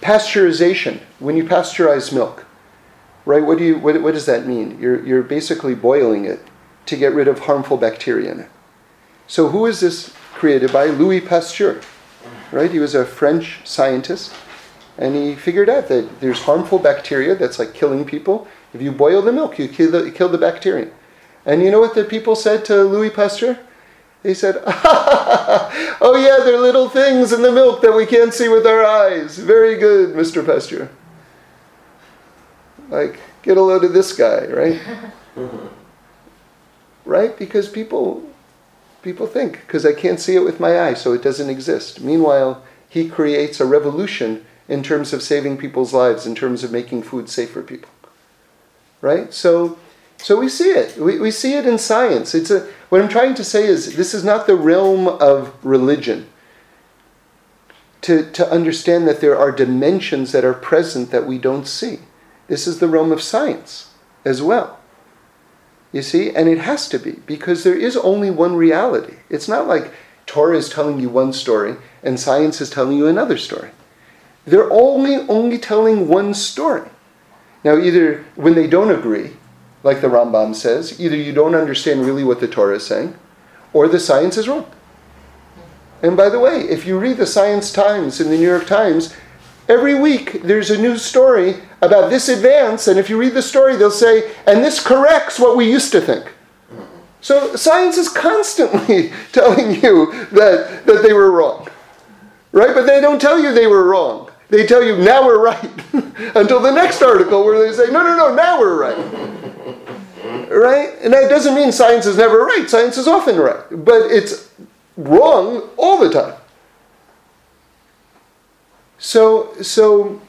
pasteurization, when you pasteurize milk, right? What, do you, what, what does that mean? You're, you're basically boiling it to get rid of harmful bacteria in it. So, who is this created by? Louis Pasteur, right? He was a French scientist, and he figured out that there's harmful bacteria that's like killing people. If you boil the milk, you kill the, you kill the bacteria. And you know what the people said to Louis Pasteur? They said, Oh, yeah, they're little things in the milk that we can't see with our eyes. Very good, Mr. Pasteur. Like, get a load of this guy, right? right? Because people people think, because I can't see it with my eye, so it doesn't exist. Meanwhile, he creates a revolution in terms of saving people's lives, in terms of making food safe for people. Right? So so we see it. We, we see it in science. It's a, what I'm trying to say is this is not the realm of religion. To, to understand that there are dimensions that are present that we don't see. This is the realm of science as well. You see? And it has to be, because there is only one reality. It's not like Torah is telling you one story and science is telling you another story. They're only only telling one story. Now, either when they don't agree, like the Rambam says, either you don't understand really what the Torah is saying, or the science is wrong. And by the way, if you read the Science Times in the New York Times, every week there's a new story about this advance, and if you read the story, they'll say, and this corrects what we used to think. So science is constantly telling you that, that they were wrong. Right? But they don't tell you they were wrong. They tell you now we're right. Until the next article where they say, no, no, no, now we're right. Right? And that doesn't mean science is never right. Science is often right. But it's wrong all the time. So, so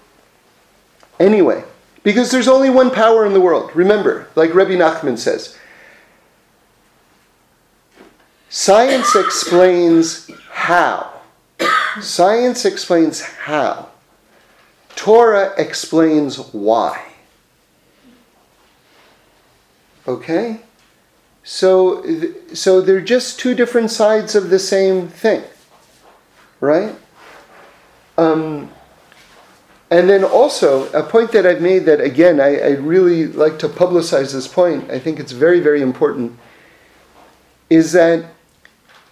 anyway, because there's only one power in the world. Remember, like Rebbe Nachman says, science explains how. Science explains how. Torah explains why. Okay? So, so they're just two different sides of the same thing, right? Um, and then also, a point that I've made that, again, I, I really like to publicize this point, I think it's very, very important, is that,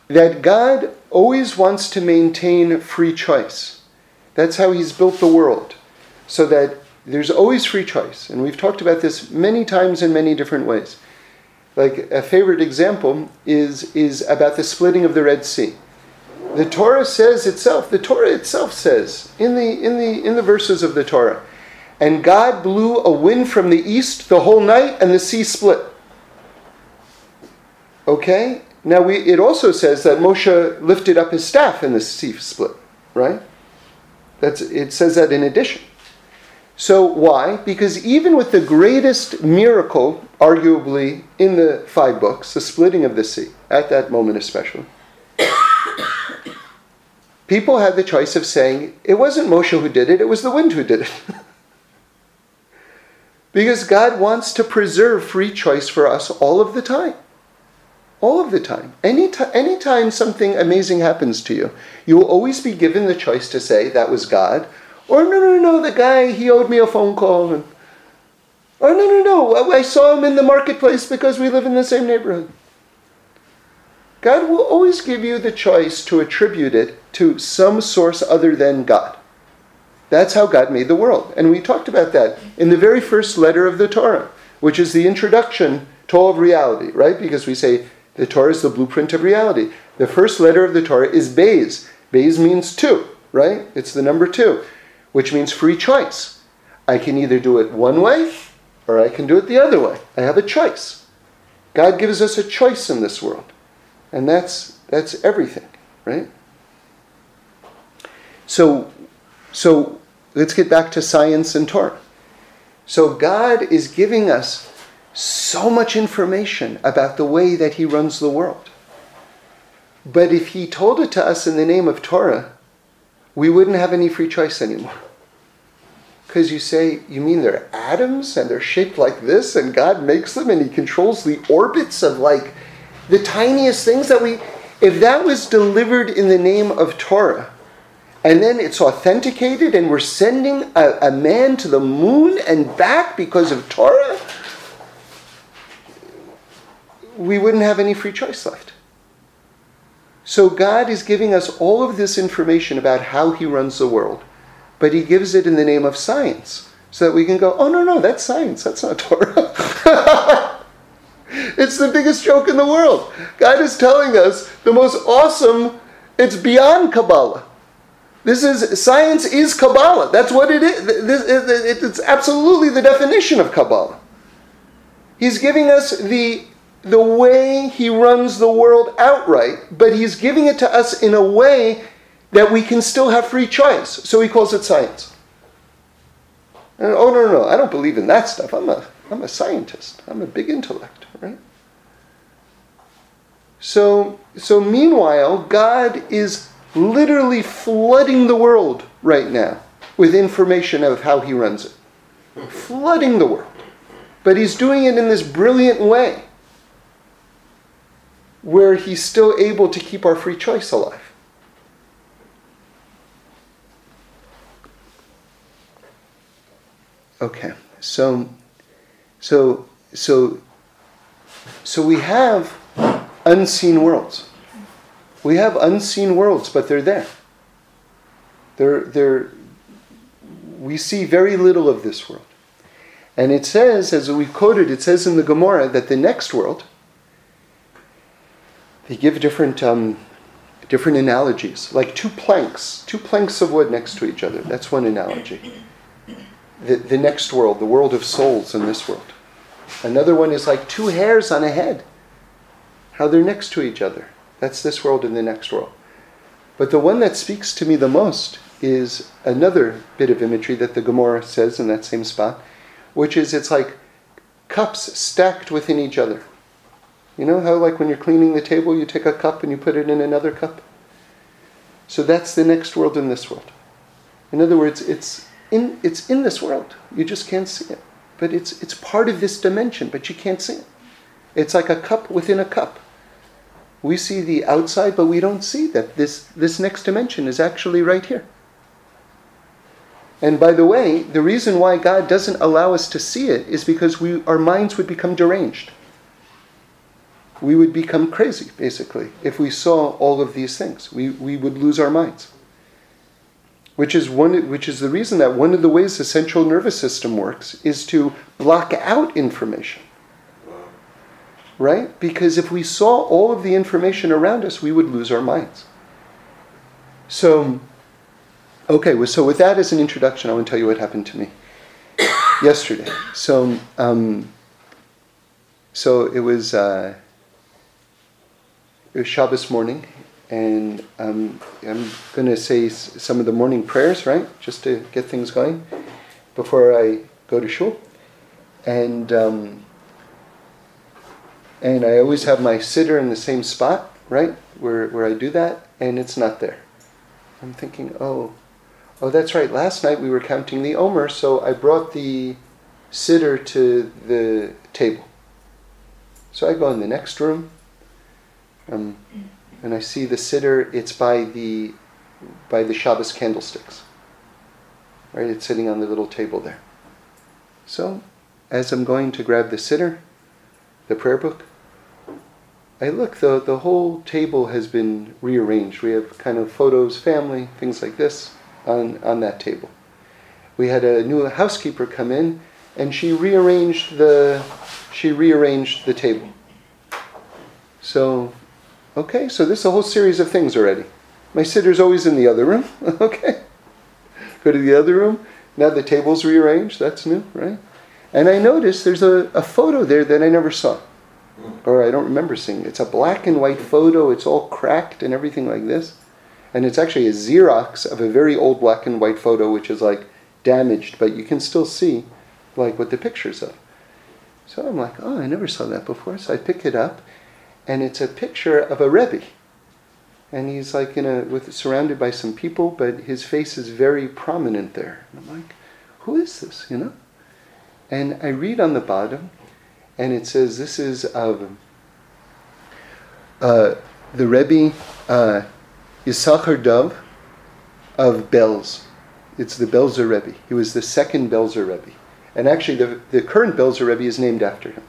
that God always wants to maintain free choice. That's how He's built the world, so that there's always free choice. And we've talked about this many times in many different ways. Like a favorite example is, is about the splitting of the Red Sea. The Torah says itself, the Torah itself says in the, in the, in the verses of the Torah, and God blew a wind from the east the whole night and the sea split. Okay? Now we, it also says that Moshe lifted up his staff and the sea split, right? That's, it says that in addition. So why? Because even with the greatest miracle, arguably, in the five books, the splitting of the sea, at that moment especially, people had the choice of saying, it wasn't Moshe who did it, it was the wind who did it. because God wants to preserve free choice for us all of the time. All of the time. Any t- anytime something amazing happens to you, you will always be given the choice to say, that was God, or no, no, no, the guy, he owed me a phone call. And, or no, no, no, I saw him in the marketplace because we live in the same neighborhood. God will always give you the choice to attribute it to some source other than God. That's how God made the world. And we talked about that in the very first letter of the Torah, which is the introduction to all of reality, right? Because we say the Torah is the blueprint of reality. The first letter of the Torah is Beis. Beis means two, right? It's the number two, which means free choice. I can either do it one way or I can do it the other way. I have a choice. God gives us a choice in this world. And that's that's everything, right? So so let's get back to science and Torah. So God is giving us so much information about the way that he runs the world. But if he told it to us in the name of Torah, we wouldn't have any free choice anymore. Because you say, you mean they're atoms and they're shaped like this and God makes them and He controls the orbits of like the tiniest things that we. If that was delivered in the name of Torah, and then it's authenticated and we're sending a, a man to the moon and back because of Torah, we wouldn't have any free choice left. So God is giving us all of this information about how He runs the world but he gives it in the name of science so that we can go, oh, no, no, that's science. That's not Torah. it's the biggest joke in the world. God is telling us the most awesome, it's beyond Kabbalah. This is science is Kabbalah. That's what it is. It's absolutely the definition of Kabbalah. He's giving us the the way he runs the world outright, but he's giving it to us in a way that we can still have free choice. So he calls it science. And, oh, no, no, no, I don't believe in that stuff. I'm a, I'm a scientist. I'm a big intellect? So, so meanwhile, God is literally flooding the world right now with information of how he runs it. Flooding the world. But he's doing it in this brilliant way where he's still able to keep our free choice alive. Okay, so, so, so, so we have unseen worlds. We have unseen worlds, but they're there. They're, they're, we see very little of this world. And it says, as we quoted, it says in the Gemara that the next world, they give different, um, different analogies, like two planks, two planks of wood next to each other. That's one analogy the, the next world, the world of souls in this world. Another one is like two hairs on a head, how they're next to each other. That's this world and the next world. But the one that speaks to me the most is another bit of imagery that the Gemara says in that same spot, which is it's like cups stacked within each other. You know how, like, when you're cleaning the table, you take a cup and you put it in another cup? So that's the next world in this world. In other words, it's in, it's in this world. You just can't see it. But it's, it's part of this dimension, but you can't see it. It's like a cup within a cup. We see the outside, but we don't see that this, this next dimension is actually right here. And by the way, the reason why God doesn't allow us to see it is because we, our minds would become deranged. We would become crazy, basically, if we saw all of these things. We, we would lose our minds which is one which is the reason that one of the ways the central nervous system works is to block out information right? Because if we saw all of the information around us we would lose our minds. So okay so with that as an introduction i want to tell you what happened to me yesterday. So um, so it was uh, it was Shabbos morning and um, I'm going to say some of the morning prayers, right, just to get things going before I go to shul. And um, and I always have my siddur in the same spot, right, where where I do that, and it's not there. I'm thinking, oh, oh, that's right. Last night we were counting the omer, so I brought the siddur to the table. So I go in the next room. Um, and I see the siddur. it's by the by the Shabbos candlesticks. Right, it's sitting on the little table there. So, as I'm going to grab the siddur, the prayer book, I look, the, the whole table has been rearranged. We have kind of photos, family, things like this on, on that table. We had a new housekeeper come in and she rearranged the she rearranged the table. So okay, so this is a whole series of things already. My siddur's always in the other room. okay. Go to the other room. Now the table's rearranged. That's new, right? And I noticed there's a, a photo there that I never saw. Or I don't remember seeing. It's a black and white photo. It's all cracked and everything like this. And it's actually a Xerox of a very old black and white photo, which is like damaged, but you can still see like what the picture's of. So I'm like, oh, I never saw that before. So I pick it up, and it's a picture of a Rebbe and he's like in a with surrounded by some people, but his face is very prominent there. And I'm like, who is this? You know? And I read on the bottom, and it says this is of uh, the Rebbe uh, Yisachar Dov of Belz. It's the Belzer Rebbe. He was the second Belzer Rebbe. And actually, the, the current Belzer Rebbe is named after him.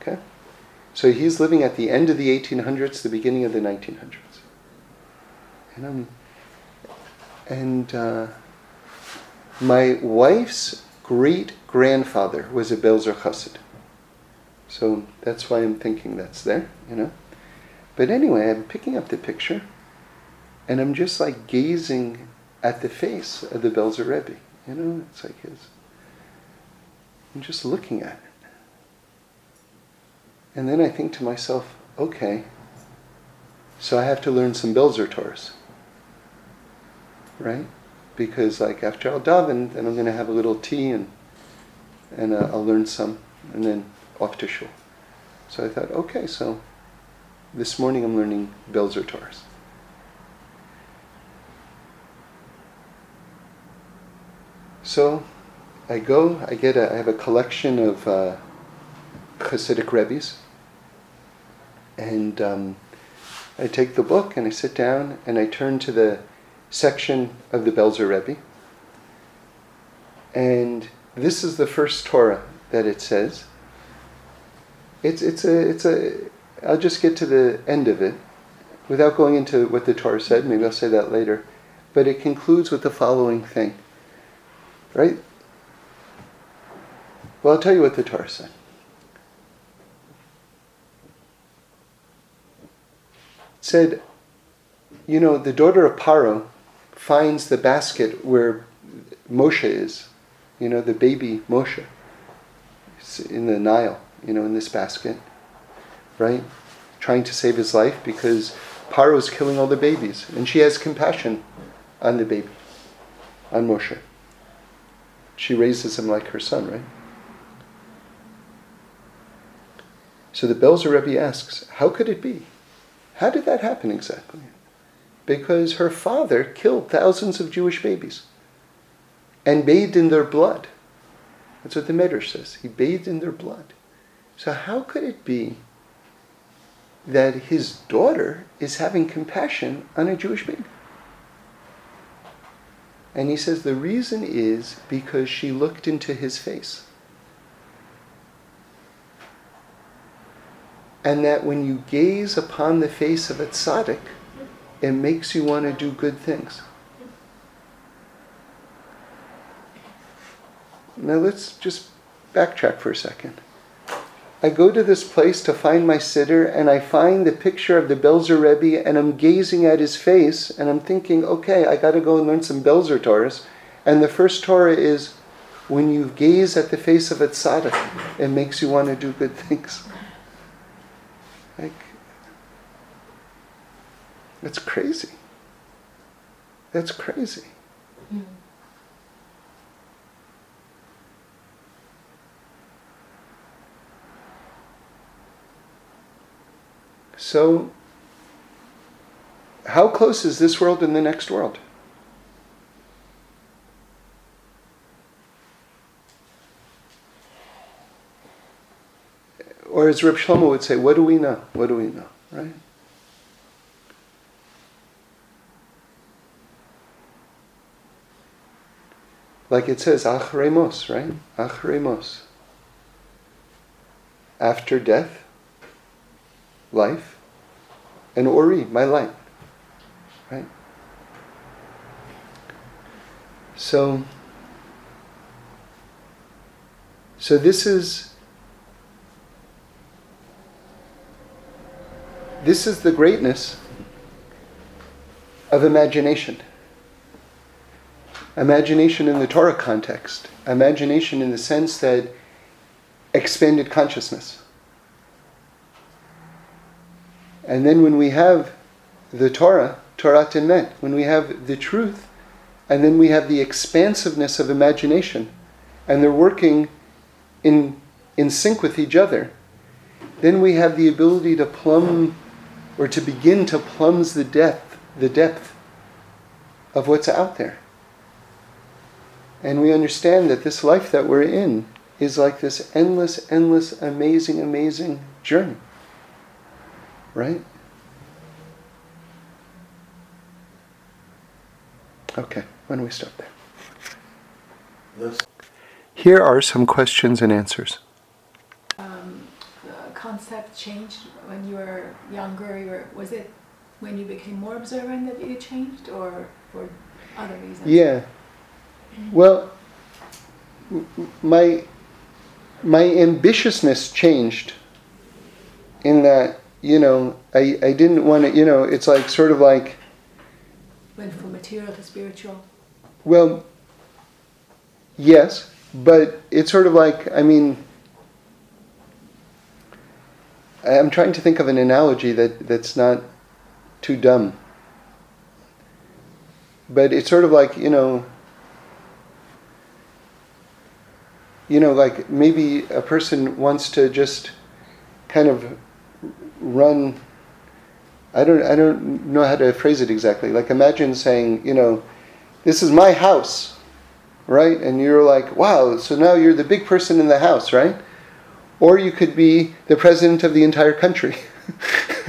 Okay? So he's living at the end of the 1800s, the beginning of the 1900s. And I'm, and uh, my wife's great grandfather was a Belzer Chassid. So that's why I'm thinking that's there, you know. But anyway, I'm picking up the picture and I'm just like gazing at the face of the Belzer Rebbe. You know, it's like his. I'm just looking at it. And then I think to myself, okay, so I have to learn some Belzer Torahs right? Because like after I'll daven, then I'm going to have a little tea and and uh, I'll learn some, and then off to shul. So I thought, okay, so this morning I'm learning Belzer Torahs. So I go, I get a, I have a collection of uh, Hasidic Rebbe's, and um, I take the book and I sit down and I turn to the section of the Belzer Rebbe. And this is the first Torah that it says. It's, it's a, it's a, I'll just get to the end of it without going into what the Torah said. Maybe I'll say that later. But it concludes with the following thing. Right? Well, I'll tell you what the Torah said. It said, you know, the daughter of Paro finds the basket where Moshe is, you know, the baby Moshe in the Nile, you know, in this basket, right? Trying to save his life because Paro is killing all the babies. And she has compassion on the baby, on Moshe. She raises him like her son, right? So the Belzer Rebbe asks, how could it be? How did that happen exactly? Because her father killed thousands of Jewish babies and bathed in their blood. That's what the Medrash says. He bathed in their blood. So how could it be that his daughter is having compassion on a Jewish baby? And he says the reason is because she looked into his face. And that when you gaze upon the face of a tzaddik, it makes you want to do good things. Now let's just backtrack for a second. I go to this place to find my siddur, and I find the picture of the Belzer Rebbe, and I'm gazing at his face, and I'm thinking, okay, I got to go and learn some Belzer Torahs. And the first Torah is, when you gaze at the face of a tzaddik, it makes you want to do good things. Like, that's crazy. That's crazy. Mm. So, how close is this world and the next world? Or as Reb Shlomo would say, what do we know? What do we know? Right? Like it says, Acharei Mos, right? Acharei Mos. After death, life, and Ori, my light. Right? So, so this is this is the greatness of imagination. Imagination in the Torah context. Imagination in the sense that expanded consciousness. And then when we have the Torah, Torah Temet, when we have the truth, and then we have the expansiveness of imagination, and they're working in, in sync with each other, then we have the ability to plumb or to begin to plumb the depth, the depth of what's out there. And we understand that this life that we're in is like this endless, endless, amazing, amazing journey. Right? Okay, why don't we stop there? Here are some questions and answers. Um, the concept changed when you were younger. You were, was it when you became more observant that it changed, or for other reasons? Yeah. Well, my my ambitiousness changed in that you know I, I didn't want to you know it's like sort of like went from material to spiritual. Well yes but it's sort of like i mean i'm trying to think of an analogy that that's not too dumb. But it's sort of like you know you know, like maybe a person wants to just kind of run. I don't, I don't know how to phrase it exactly. Like imagine saying, you know, this is my house, right? And you're like, wow, so now you're the big person in the house, right? Or you could be the president of the entire country.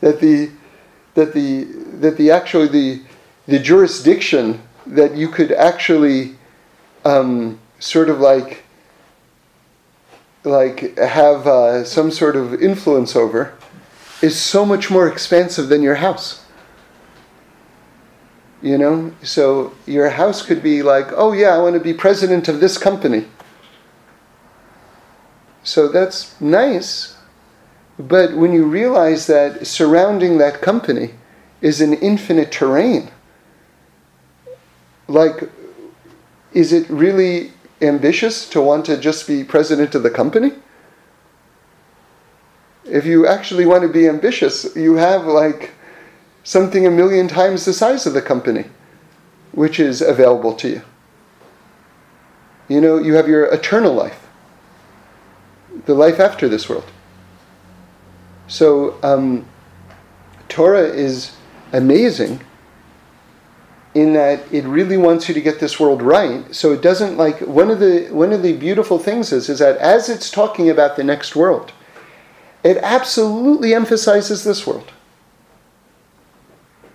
that the that the that the actually the the jurisdiction that you could actually um, sort of like like have uh, some sort of influence over is so much more expansive than your house. You know, so your house could be like, oh yeah, I want to be president of this company. So that's nice, but when you realize that surrounding that company is an infinite terrain, like is it really ambitious to want to just be president of the company? If you actually want to be ambitious, you have like something a million times the size of the company, which is available to you. You know, you have your eternal life, the life after this world. So, um, Torah is amazing in that it really wants you to get this world right. So it doesn't like one of the one of the beautiful things is is that as it's talking about the next world, it absolutely emphasizes this world.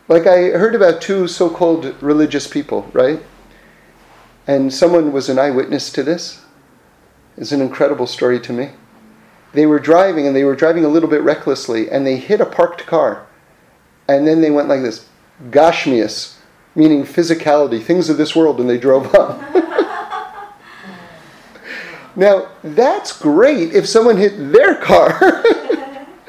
Like I heard about two so-called religious people, right? And someone was an eyewitness to this. It's an incredible story to me. They were driving and they were driving a little bit recklessly and they hit a parked car. And then they went like this, Gashmius, meaning physicality, things of this world, and they drove up. now, that's great if someone hit their car.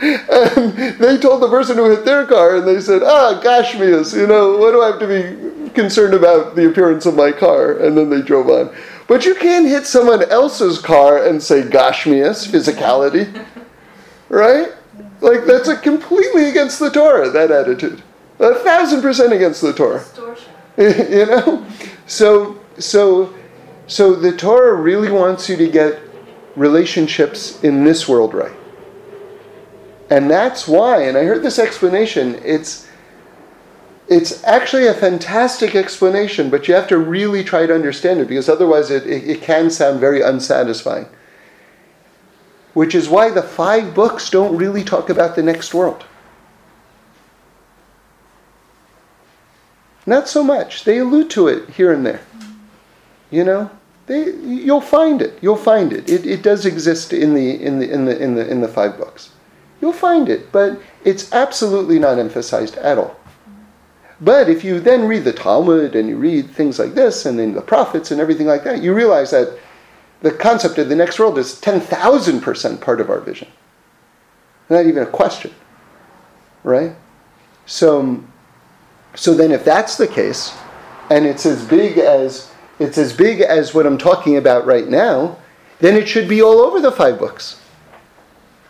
and they told the person who hit their car, and they said, ah, Gashmius, you know, what do I have to be concerned about the appearance of my car? And then they drove on. But you can't hit someone else's car and say Gashmius, physicality. Right? Like, that's a completely against the Torah, that attitude. A thousand percent against the Torah. you know? So so so the Torah really wants you to get relationships in this world right. And that's why, and I heard this explanation, it's it's actually a fantastic explanation, but you have to really try to understand it because otherwise it, it, it can sound very unsatisfying. Which is why the five books don't really talk about the next world. Not so much. They allude to it here and there. You know? They, you'll find it. You'll find it. It, it does exist in the, in, the, in, the, in, the, in the five books. You'll find it, but it's absolutely not emphasized at all. But if you then read the Talmud and you read things like this and then the prophets and everything like that, you realize that the concept of the next world is 10,000% part of our vision. Not even a question. Right? So, so then if that's the case, and it's as big as it's as big as what I'm talking about right now, then it should be all over the five books.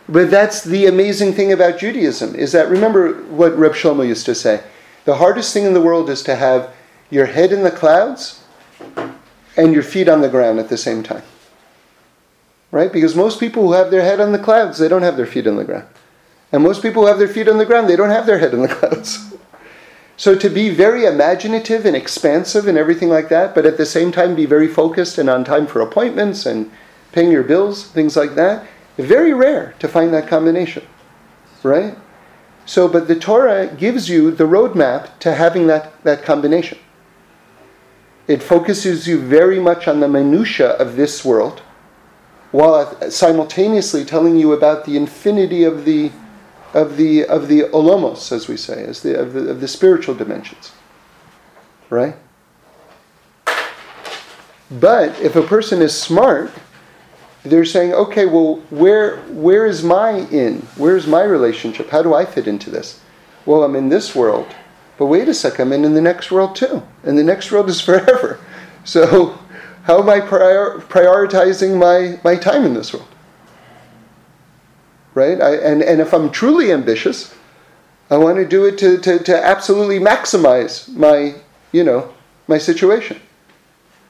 But that's the amazing thing about Judaism is that remember what Reb Shlomo used to say. The hardest thing in the world is to have your head in the clouds and your feet on the ground at the same time. Right? Because most people who have their head on the clouds, they don't have their feet on the ground. And most people who have their feet on the ground, they don't have their head in the clouds. So to be very imaginative and expansive and everything like that, but at the same time be very focused and on time for appointments and paying your bills, things like that, very rare to find that combination. Right? So, but the Torah gives you the roadmap to having that, that combination. It focuses you very much on the minutiae of this world, while simultaneously telling you about the infinity of the of the of the olomos, as we say, as the of the, of the spiritual dimensions. Right? But if a person is smart, they're saying, okay, well, where where is my in? Where's my relationship? How do I fit into this? Well, I'm in this world, but wait a second, I'm in, in the next world too, and the next world is forever. So, how am I prior, prioritizing my my time in this world? Right? I, and, and if I'm truly ambitious, I want to do it to, to, to absolutely maximize my, you know, my situation.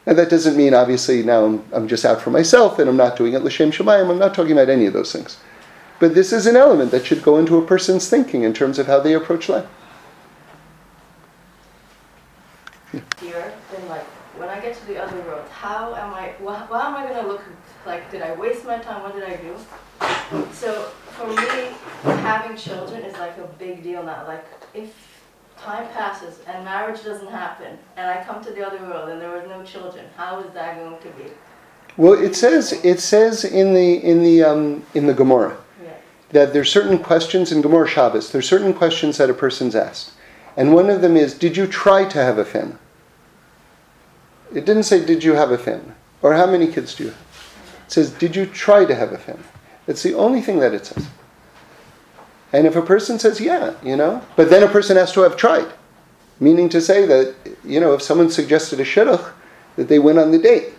And that doesn't mean, obviously, now I'm, I'm just out for myself and I'm not doing it l'shem shemayim. I'm not talking about any of those things. But this is an element that should go into a person's thinking in terms of how they approach life. Here, then like, when I get to the other world, how am I, well, how am I going to look, like, did I waste my time? What did I do? So for me, having children is like a big deal now. Like if time passes and marriage doesn't happen, and I come to the other world and there was no children, how is that going to be? Well, it says it says in the in the um, in the Gemara Yeah. that there's certain questions in Gemara Shabbos. There's certain questions that a person's asked, and one of them is, "Did you try to have a family?" It didn't say, "Did you have a family?" or "How many kids do you have?" It says, "Did you try to have a family?" It's the only thing that it says. And if a person says, yeah, you know, but then a person has to have tried, meaning to say that, you know, if someone suggested a shidduch, that they went on the date.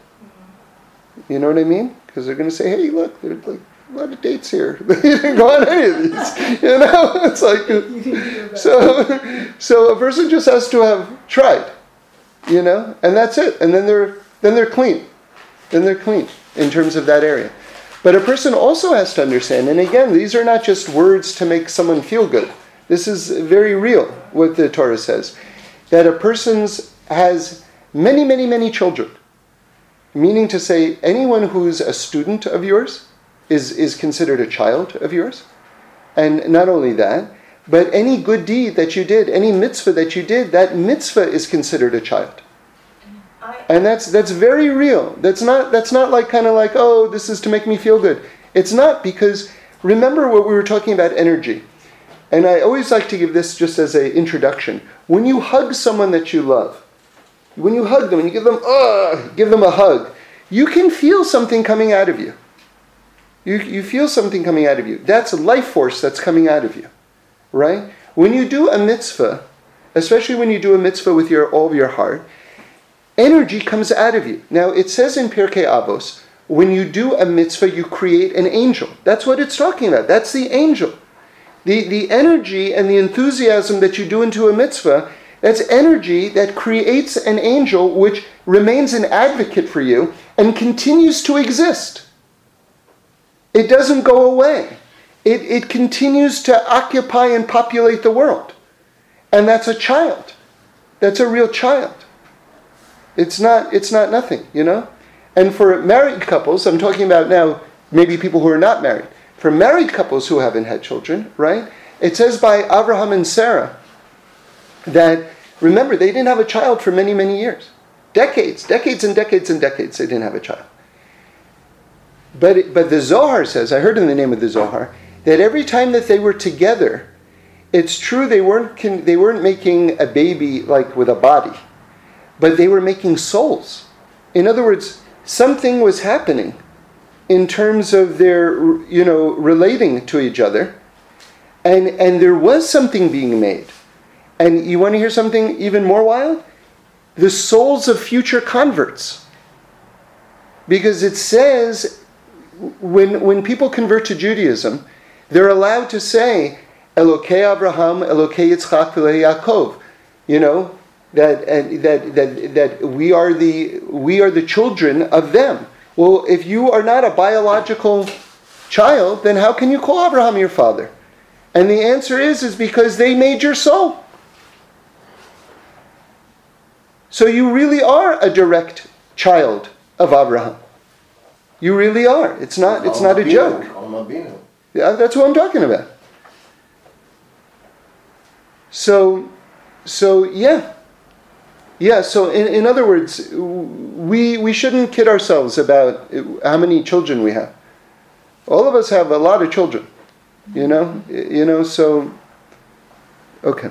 You know what I mean? Because they're going to say, hey, look, there's like a lot of dates here. you didn't go on any of these. You know, it's like, so, so a person just has to have tried, you know, and that's it. And then they're, then they're clean. Then they're clean in terms of that area. But a person also has to understand, and again, these are not just words to make someone feel good. This is very real, what the Torah says. That a person has many, many, many children. Meaning to say, anyone who's a student of yours is, is considered a child of yours. And not only that, but any good deed that you did, any mitzvah that you did, that mitzvah is considered a child. And that's that's very real. That's not that's not like kind of like oh this is to make me feel good. It's not because remember what we were talking about energy. And I always like to give this just as an introduction. When you hug someone that you love, when you hug them and you give them uh, give them a hug, you can feel something coming out of you. You, you feel something coming out of you. That's a life force that's coming out of you. Right? When you do a mitzvah, especially when you do a mitzvah with your all of your heart, energy comes out of you. Now, it says in Pirkei Avos, when you do a mitzvah, you create an angel. That's what it's talking about. That's the angel. The, the energy and the enthusiasm that you do into a mitzvah, that's energy that creates an angel which remains an advocate for you and continues to exist. It doesn't go away. It, it continues to occupy and populate the world. And that's a child. That's a real child. It's not, it's not nothing, you know? And for married couples, I'm talking about now maybe people who are not married. For married couples who haven't had children, right? It says by Abraham and Sarah that, remember, they didn't have a child for many, many years. Decades, decades and decades and decades, they didn't have a child. But, but the Zohar says, I heard in the name of the Zohar, that every time that they were together, it's true they weren't, they weren't making a baby like with a body, but they were making souls. In other words, something was happening in terms of their, you know, relating to each other. And, and there was something being made. And you want to hear something even more wild? The souls of future converts. Because it says when, when people convert to Judaism, they're allowed to say, Elokei Abraham, Elokei Yitzchak, Yaakov. You know, that, that, that, that we, are the, we are the children of them. Well, if you are not a biological child, then how can you call Abraham your father? And the answer is, is because they made your soul. So you really are a direct child of Abraham. You really are. It's not. It's not a joke. Yeah, that's what I'm talking about. So, so yeah, yeah. So in, in other words, we we shouldn't kid ourselves about how many children we have. All of us have a lot of children. You know. You know. So. Okay.